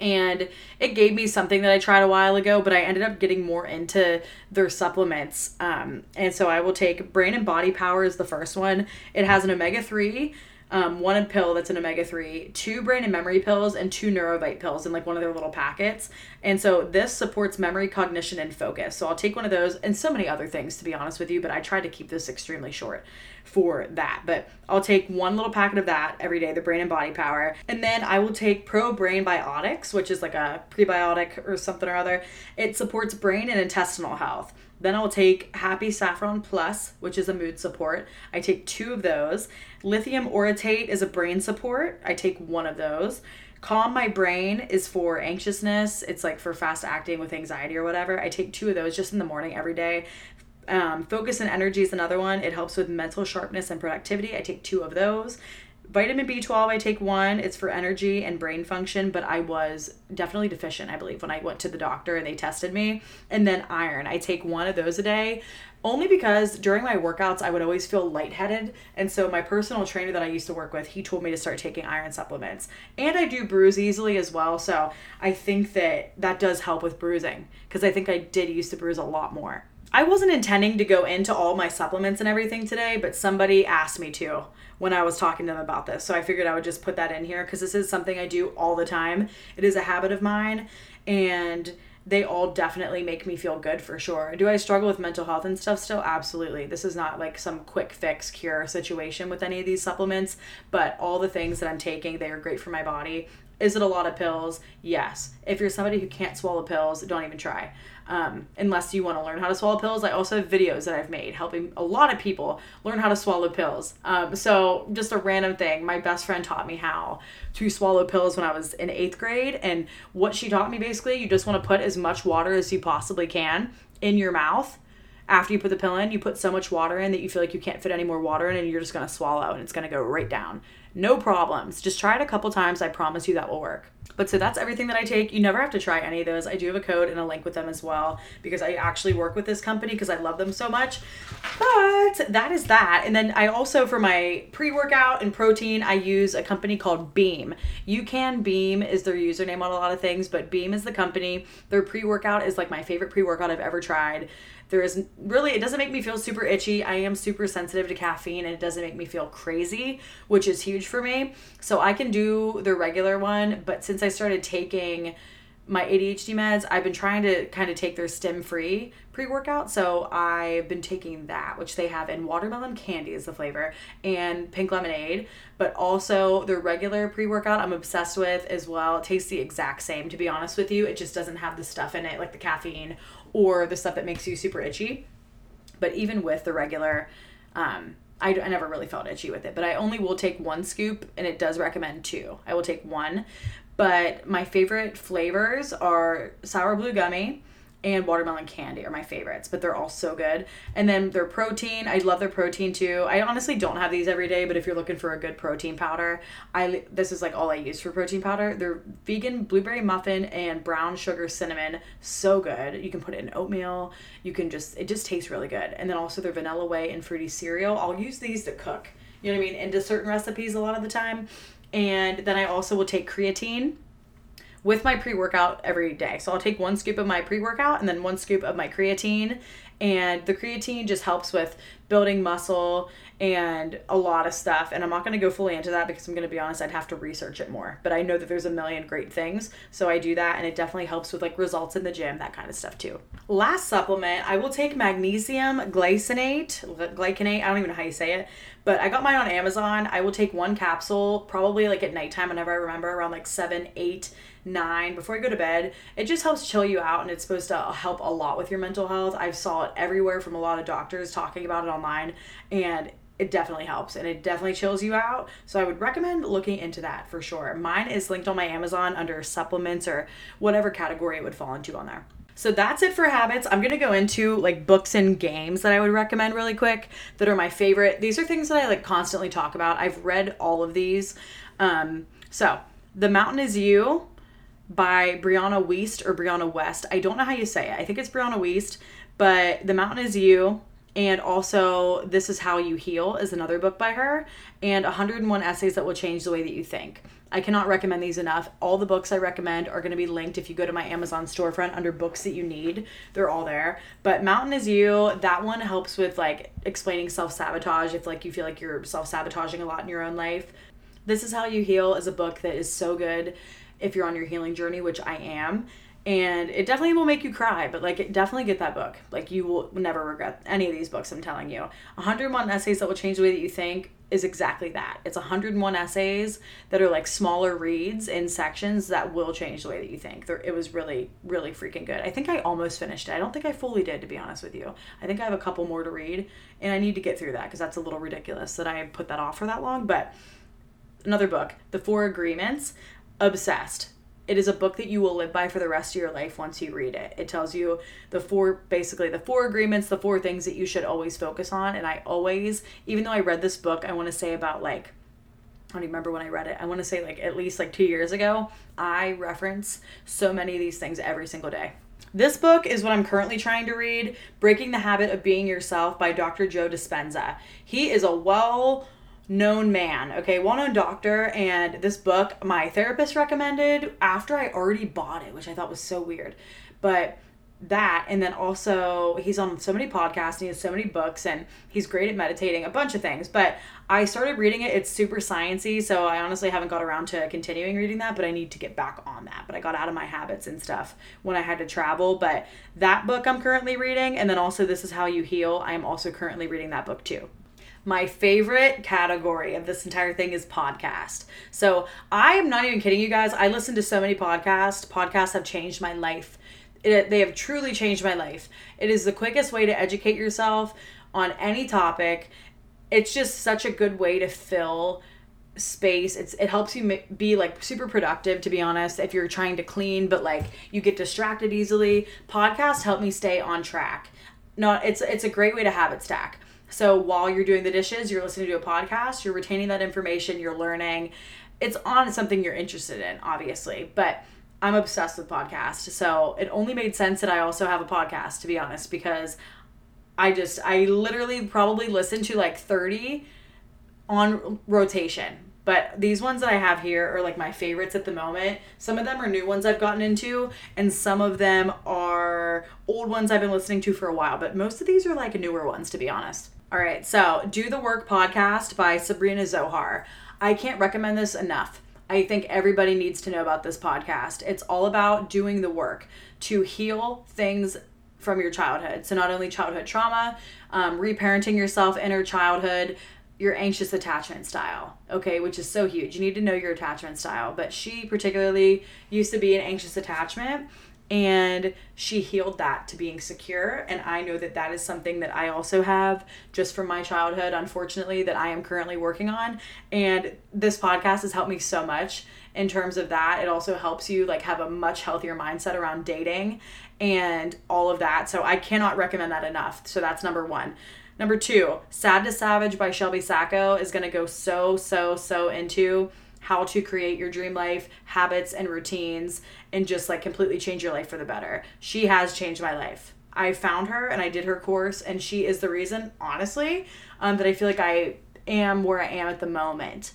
and it gave me something that I tried a while ago, but I ended up getting more into their supplements. Um, and so I will take Brain and Body Power is the first one. It has an omega 3 um, one pill that's an omega 3, two brain and memory pills, and two neurovite pills in like one of their little packets. And so this supports memory, cognition, and focus. So I'll take one of those and so many other things to be honest with you, but I tried to keep this extremely short for that. But I'll take one little packet of that every day, the brain and body power. And then I will take Pro Brain Biotics, which is like a prebiotic or something or other. It supports brain and intestinal health. Then I'll take Happy Saffron Plus, which is a mood support. I take two of those. Lithium orotate is a brain support. I take one of those. Calm My Brain is for anxiousness. It's like for fast acting with anxiety or whatever. I take two of those just in the morning every day. Um, Focus and Energy is another one. It helps with mental sharpness and productivity. I take two of those vitamin B12, I take one. It's for energy and brain function, but I was definitely deficient, I believe, when I went to the doctor and they tested me. And then iron, I take one of those a day only because during my workouts I would always feel lightheaded. And so my personal trainer that I used to work with, he told me to start taking iron supplements. And I do bruise easily as well, so I think that that does help with bruising because I think I did used to bruise a lot more. I wasn't intending to go into all my supplements and everything today, but somebody asked me to when I was talking to them about this. So I figured I would just put that in here because this is something I do all the time. It is a habit of mine and they all definitely make me feel good for sure. Do I struggle with mental health and stuff still? Absolutely. This is not like some quick fix cure situation with any of these supplements, but all the things that I'm taking, they are great for my body. Is it a lot of pills? Yes. If you're somebody who can't swallow pills, don't even try um, unless you want to learn how to swallow pills. I also have videos that I've made helping a lot of people learn how to swallow pills. Um, so, just a random thing. My best friend taught me how to swallow pills when I was in eighth grade. And what she taught me basically, you just want to put as much water as you possibly can in your mouth. After you put the pill in, you put so much water in that you feel like you can't fit any more water in and you're just to swallow and it's to go right down. No problems. Just try it a couple times. I promise you that will work. But so that's everything that I take. You never have to try any of those. I do have a code and a link with them as well because I actually work with this company because I love them so much. But that is that. And then I also, for my pre workout and protein, I use a company called Beam. You can Beam is their username on a lot of things, but Beam is the company. Their pre workout is like my favorite pre workout I've ever tried. There is really, it doesn't make me feel super itchy. I am super sensitive to caffeine and it doesn't make me feel crazy, which is huge for me. So I can do the regular one, but since I started taking my ADHD meds, I've been trying to kind of take their stim free pre workout. So I've been taking that, which they have in watermelon candy is the flavor, and pink lemonade, but also their regular pre workout I'm obsessed with as well. It tastes the exact same, to be honest with you. It just doesn't have the stuff in it, like the caffeine or the stuff that makes you super itchy. But even with the regular, um, I, I never really felt itchy with it, but I only will take one scoop and it does recommend two. I will take one. But my favorite flavors are sour blue gummy, and watermelon candy are my favorites, but they're all so good. And then their protein, I love their protein too. I honestly don't have these every day, but if you're looking for a good protein powder, I this is like all I use for protein powder. They're vegan blueberry muffin and brown sugar cinnamon, so good. You can put it in oatmeal. You can just it just tastes really good. And then also their vanilla whey and fruity cereal. I'll use these to cook. You know what I mean? Into certain recipes a lot of the time. And then I also will take creatine with my pre workout every day. So I'll take one scoop of my pre workout and then one scoop of my creatine. And the creatine just helps with building muscle and a lot of stuff. And I'm not going to go fully into that because I'm going to be honest, I'd have to research it more. But I know that there's a million great things. So I do that and it definitely helps with like results in the gym, that kind of stuff too. Last supplement, I will take magnesium glycinate, glycinate, I don't even know how you say it, but I got mine on Amazon. I will take one capsule probably like at nighttime whenever I remember around like 7, 8, 9 before I go to bed. It just helps chill you out and it's supposed to help a lot with your mental health. I've saw it everywhere from a lot of doctors talking about it online and it definitely helps and it definitely chills you out. So I would recommend looking into that for sure. Mine is linked on my Amazon under supplements or whatever category it would fall into on there. So that's it for habits. I'm going to go into like books and games that I would recommend really quick that are my favorite. These are things that I like constantly talk about. I've read all of these. Um, so, The Mountain is You by Brianna Wiest or Brianna West. I don't know how you say it. I think it's Brianna Wiest, but The Mountain is You and also this is how you heal is another book by her and 101 essays that will change the way that you think. I cannot recommend these enough. All the books i recommend are going to be linked if you go to my amazon storefront under books that you need. They're all there. But mountain is you that one helps with like explaining self-sabotage if like you feel like you're self-sabotaging a lot in your own life. This is how you heal is a book that is so good if you're on your healing journey which i am and it definitely will make you cry but like definitely get that book. Like you will never regret any of these books i'm telling you. 101 essays that will change the way that you think is exactly that. It's 101 essays that are like smaller reads in sections that will change the way that you think. It was really really freaking good. I think i almost finished it. I don't think i fully did to be honest with you. I think i have a couple more to read and i need to get through that because that's a little ridiculous that i put that off for that long but another book the four agreements obsessed it is a book that you will live by for the rest of your life once you read it. It tells you the four basically the four agreements, the four things that you should always focus on. And I always, even though I read this book, I want to say about like I don't even remember when I read it. I want to say like at least like two years ago. I reference so many of these things every single day. This book is what I'm currently trying to read Breaking the Habit of Being Yourself by Dr. Joe Dispenza. He is a well known man, okay, well known doctor. And this book, my therapist recommended after I already bought it, which I thought was so weird. But that and then also he's on so many podcasts and he has so many books and he's great at meditating a bunch of things but i started reading it it's super sciency so i honestly haven't got around to continuing reading that but i need to get back on that but i got out of my habits and stuff when i had to travel but that book i'm currently reading and then also this is how you heal i am also currently reading that book too my favorite category of this entire thing is podcast. So I am not even kidding you guys. I listen to so many podcasts. Podcasts have changed my life. It, they have truly changed my life. It is the quickest way to educate yourself on any topic. It's just such a good way to fill space it's it helps you be like super productive to be honest if you're trying to clean but like you get distracted easily podcasts help me stay on track not it's it's a great way to have habit stack so while you're doing the dishes, you're listening to a podcast, you're retaining that information, you're learning. It's on something you're interested in, obviously, but I'm obsessed with podcasts. So it only made sense that I also have a podcast, to be honest, because I just, I literally probably listen to like 30 on rotation. But these ones that I have here are like my favorites at the moment. Some of them are new ones I've gotten into, and some of them are old ones I've been listening to for a while. But most of these are like newer ones, to be honest. All right, so Do the Work podcast by Sabrina Zohar. I can't recommend this enough. I think everybody needs to know about this podcast. It's all about doing the work to heal things from your childhood. So, not only childhood trauma, um, reparenting yourself, inner childhood, your anxious attachment style, okay, which is so huge. You need to know your attachment style. But she particularly used to be an anxious attachment and she healed that to being secure. And i know that that is something that i also have just from my childhood unfortunately that i am currently working on. And this podcast has helped me so much in terms of that. It also helps you like have a much healthier mindset around dating and all of that. So i cannot recommend that enough. So that's number one. Number two sad to savage by shelby sacco is going to go so so so into how to create your dream life, habits, and routines, and just like completely change your life for the better. She has changed my life. I found her and I did her course, and she is the reason, honestly, um, that I feel like I am where I am at the moment.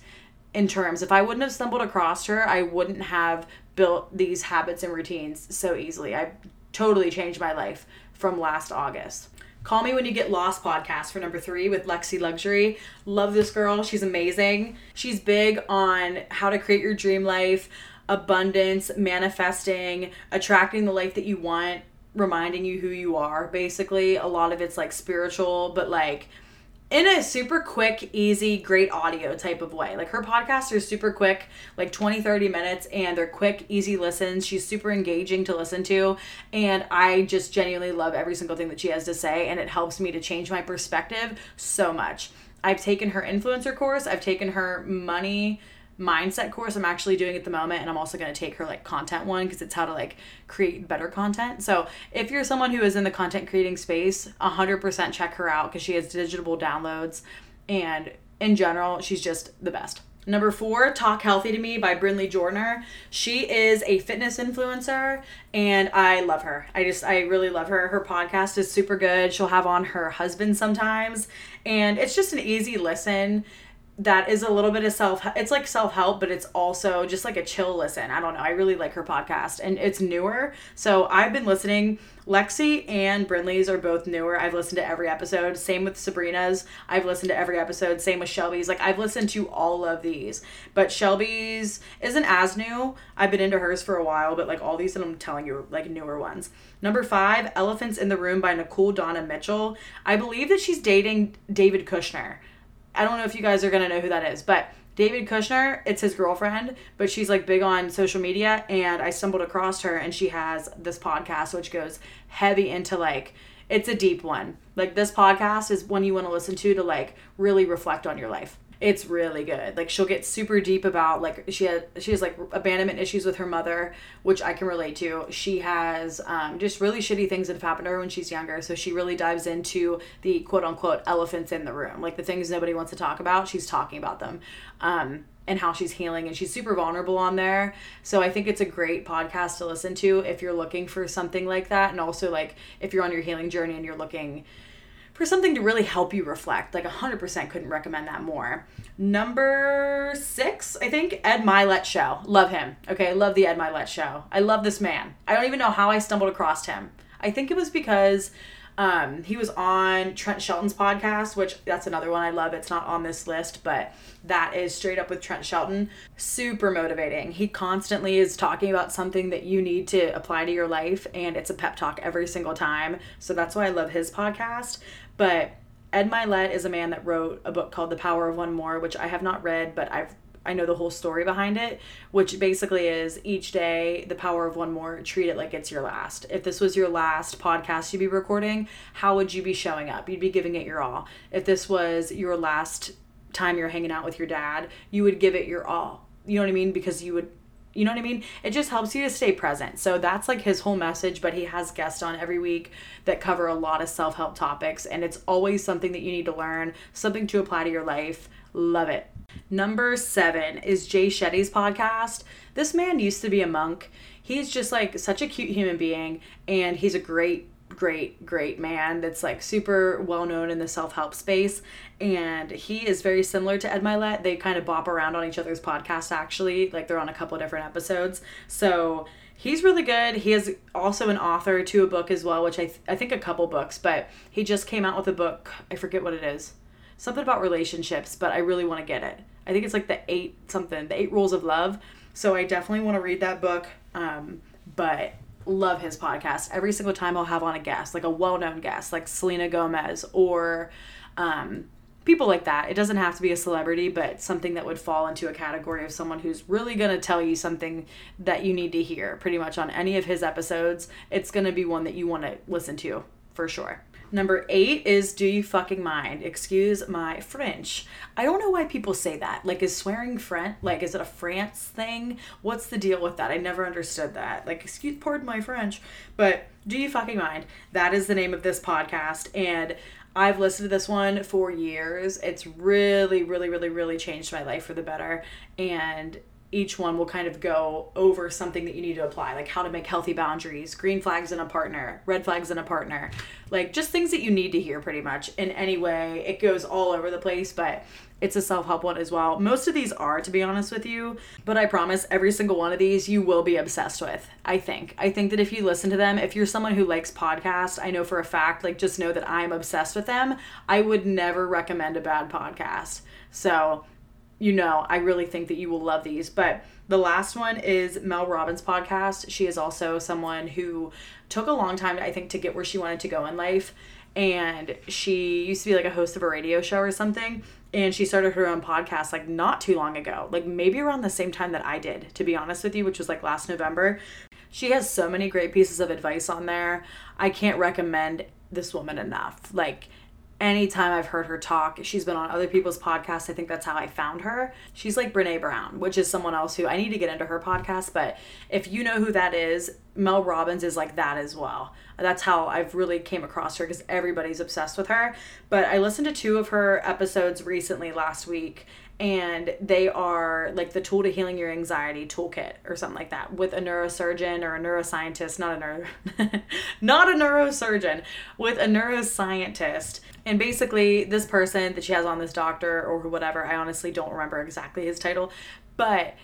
in terms. If I wouldn't have stumbled across her, I wouldn't have built these habits and routines so easily. I totally changed my life from last August. Call Me When You Get Lost podcast for number three with Lexi Luxury. Love this girl. She's amazing. She's big on how to create your dream life, abundance, manifesting, attracting the life that you want, reminding you who you are. Basically, a lot of it's like spiritual, but like in a super quick, easy, great audio type of way. Like her podcasts are super quick, like 20, 30 minutes, and they're quick, easy listens. She's super engaging to listen to. And I just genuinely love every single thing that she has to say, and it helps me to change my perspective so much. I've taken her influencer course, I've taken her money mindset course I'm actually doing at the moment and I'm also going to take her like content one because it's how to like create better content. So, if you're someone who is in the content creating space, 100% check her out cuz she has digital downloads and in general, she's just the best. Number four, Talk Healthy to Me by Brinley Jordan. She is a fitness influencer and I love her. I just, I really love her. Her podcast is super good. She'll have on her husband sometimes and it's just an easy listen that is a little bit of self it's like self-help but it's also just like a chill listen. I don't know. I really like her podcast and it's newer. So i've been listening. Lexi and brinley's are both newer. I've listened to every episode. Same with sabrina's. I've listened to every episode. Same with shelby's. Like i've listened to all of these. But shelby's isn't as new. I've been into hers for a while but like all these that i'm telling you like newer ones. Number five elephants in the room by nicole donna mitchell. I believe that she's dating david kushner I don't know if you guys are gonna know who that is, but David Kushner, it's his girlfriend, but she's like big on social media, and I stumbled across her, and she has this podcast which goes heavy into like it's a deep one. Like this podcast is one you want to listen to to like really reflect on your life it's really good. Like she'll get super deep about like she had she has like abandonment issues with her mother, which I can relate to. She has um, just really shitty things that have happened to her when she's younger. So she really dives into the quote unquote elephants in the room, like the things nobody wants to talk about. She's talking about them. Um, and how she's healing and she's super vulnerable on there. So I think it's a great podcast to listen to if you're looking for something like that and also like if you're on your healing journey and you're looking for something to really help you reflect. Like 100% couldn't recommend that more. Number six, I think, Ed Mylett Show. Love him. Okay, love the Ed Mylett Show. I love this man. I don't even know how I stumbled across him. I think it was because um, he was on Trent Shelton's podcast, which that's another one I love. It's not on this list, but that is straight up with Trent Shelton. Super motivating. He constantly is talking about something that you need to apply to your life, and it's a pep talk every single time. So that's why I love his podcast. But Ed Mylett is a man that wrote a book called The Power of One More, which I have not read, but I've I know the whole story behind it, which basically is each day, the power of one more, treat it like it's your last. If this was your last podcast you'd be recording, how would you be showing up? You'd be giving it your all. If this was your last time you're hanging out with your dad, you would give it your all. You know what I mean? Because you would you know what I mean? It just helps you to stay present. So that's like his whole message, but he has guests on every week that cover a lot of self help topics, and it's always something that you need to learn, something to apply to your life. Love it. Number seven is Jay Shetty's podcast. This man used to be a monk. He's just like such a cute human being, and he's a great great, great man that's like super well known in the self help space. And he is very similar to Ed Mylett. They kind of bop around on each other's podcasts, actually. Like they're on a couple different episodes. So he's really good. He is also an author to a book as well, which I, th- I think a couple books, but he just came out with a book. I forget what it is. Something about relationships, but I really want to get it. I think it's like the eight something, the eight rules of love. So I definitely want to read that book. Um, but love his podcast. Every single time I'll have on a guest, like a well known guest, like Selena Gomez or um, people like that. It doesn't have to be a celebrity, but something that would fall into a category of someone who's really going to tell you something that you need to hear pretty much on any of his episodes. It's going to be one that you want to listen to for sure. Number eight is Do You Fucking Mind? Excuse my French. I don't know why people say that. Like, is swearing French, like, is it a France thing? What's the deal with that? I never understood that. Like, excuse, pardon my French. But Do You Fucking Mind? That is the name of this podcast. And I've listened to this one for years. It's really, really, really, really changed my life for the better. And each one will kind of go over something that you need to apply, like how to make healthy boundaries, green flags in a partner, red flags in a partner, like just things that you need to hear pretty much in any way. It goes all over the place, but it's a self help one as well. Most of these are, to be honest with you, but I promise every single one of these you will be obsessed with. I think. I think that if you listen to them, if you're someone who likes podcasts, I know for a fact, like just know that I'm obsessed with them. I would never recommend a bad podcast. So, you know, I really think that you will love these. But the last one is Mel Robbins' podcast. She is also someone who took a long time, I think, to get where she wanted to go in life. And she used to be like a host of a radio show or something and she started her own podcast like not too long ago like maybe around the same time that i did to be honest with you which was like last november she has so many great pieces of advice on there i can't recommend this woman enough like anytime I've heard her talk, she's been on other people's podcasts. I think that's how I found her. She's like Brene Brown, which is someone else who I need to get into her podcast. But if you know who that is, Mel Robbins is like that as well that's how I've really came across her because everybody's obsessed with her. But I listened to two of her episodes recently last week, and they are like the tool to healing your anxiety toolkit or something like that with a neurosurgeon or a neuroscientist, not a neuro, not a neurosurgeon, with a neuroscientist. And basically, this person that she has on this doctor or whatever, I honestly don't remember exactly his title, but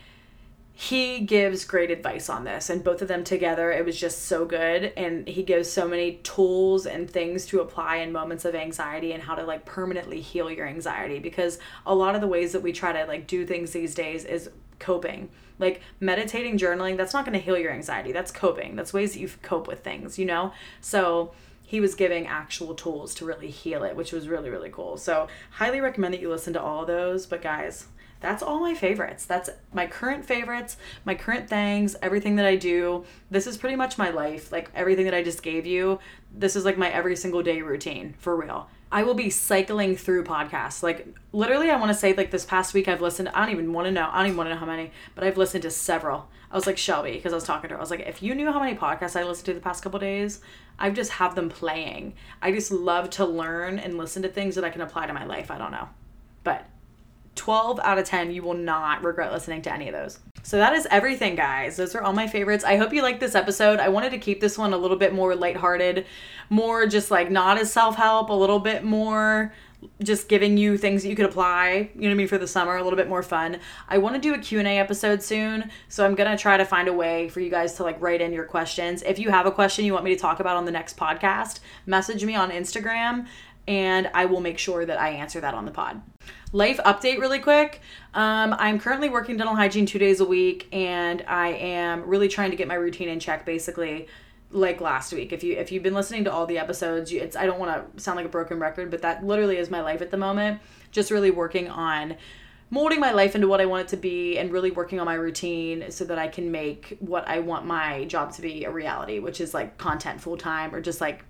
he gives great advice on this and both of them together it was just so good. And he gives so many tools and things to apply in moments of anxiety and how to like permanently heal your anxiety because a lot of the ways that we try to like do things these days is coping. Like meditating journaling that's not going to heal your anxiety. That's coping. That's ways that you cope with things you know? So he was giving actual tools to really heal it which was really really cool so highly recommend that you listen to all of those but guys that's all my favorites. That's my current favorites, my current things, everything that I do. This is pretty much my life. Like everything that I just gave you, this is like my every single day routine for real. I will be cycling through podcasts. Like literally, I want to say like this past week I've listened. I don't even want to know. I don't even want to know how many, but I've listened to several. I was like Shelby because I was talking to her. I was like, if you knew how many podcasts I listened to the past couple days, I just have them playing. I just love to learn and listen to things that I can apply to my life. I don't know, but 12 out of 10, you will not regret listening to any of those. So that is everything, guys. Those are all my favorites. I hope you liked this episode. I wanted to keep this one a little bit more lighthearted, more just like not as self help, a little bit more just giving you things that you could apply you know what i mean for the summer a little bit more fun i want to do a q&a episode soon so i'm gonna try to find a way for you guys to like write in your questions if you have a question you want me to talk about on the next podcast message me on instagram and I will make sure that I answer that on the pod. Life update, really quick. Um, I'm currently working dental hygiene two days a week, and I am really trying to get my routine in check. Basically, like last week. If you if you've been listening to all the episodes, you, it's I don't want to sound like a broken record, but that literally is my life at the moment. Just really working on molding my life into what I want it to be and really working on my routine so that I can make what I want my job to be a reality, which is like content full time or just like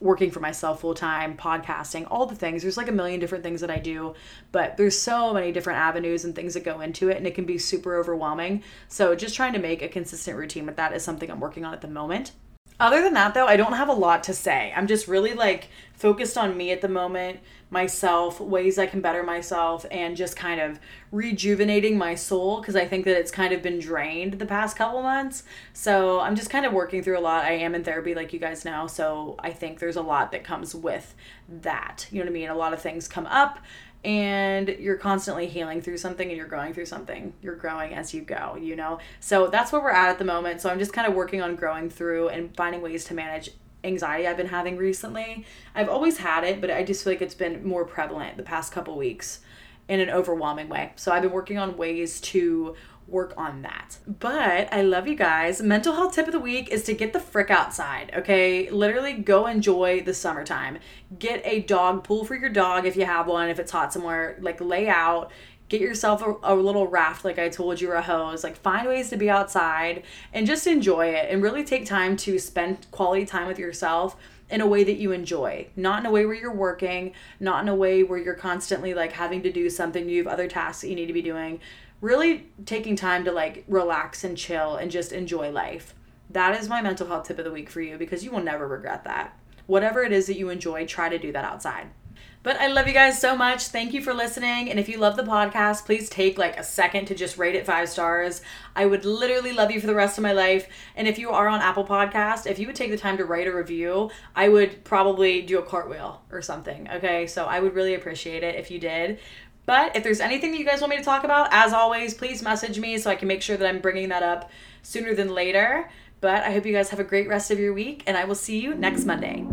working for myself full time, podcasting, all the things. There's like a million different things that I do, but there's so many different avenues and things that go into it, and it can be super overwhelming. So, just trying to make a consistent routine with that is something I'm working on at the moment. Other than that, though, I don't have a lot to say. I'm just really like focused on me at the moment, myself, ways I can better myself, and just kind of rejuvenating my soul because I think that it's kind of been drained the past couple months. So I'm just kind of working through a lot. I am in therapy, like you guys know. So I think there's a lot that comes with that. You know what I mean? A lot of things come up and you're constantly healing through something and you're growing through something. You're growing as you go, you know? So that's where we're at at the moment. So I'm just kind of working on growing through and finding ways to manage anxiety I've been having recently. I've always had it, but I just feel like it's been more prevalent the past couple weeks in an overwhelming way. So I've been working on ways to work on that. But I love you guys. Mental health tip of the week is to get the frick outside, okay? Literally go enjoy the summertime. Get a dog pool for your dog if you have one, if it's hot somewhere. Like lay out, get yourself a, a, little raft like i told you or a hose like find ways to be outside and just enjoy it and really take time to spend quality time with yourself in a way that you enjoy not in a way where you're working not in a way where you're constantly like having to do something you have other tasks that you need to be doing really taking time to like relax and chill and just enjoy life. That is my mental health tip of the week for you because you will never regret that. Whatever it is that you enjoy, try to do that outside. But I love you guys so much. Thank you for listening. And if you love the podcast, please take like a second to just rate it five stars. I would literally love you for the rest of my life. And if you are on Apple Podcast, if you would take the time to write a review, I would probably do a cartwheel or something. Okay. So I would really appreciate it if you did. But if there's anything that you guys want me to talk about, as always, please message me so I can make sure that I'm bringing that up sooner than later. But I hope you guys have a great rest of your week, and I will see you next Monday.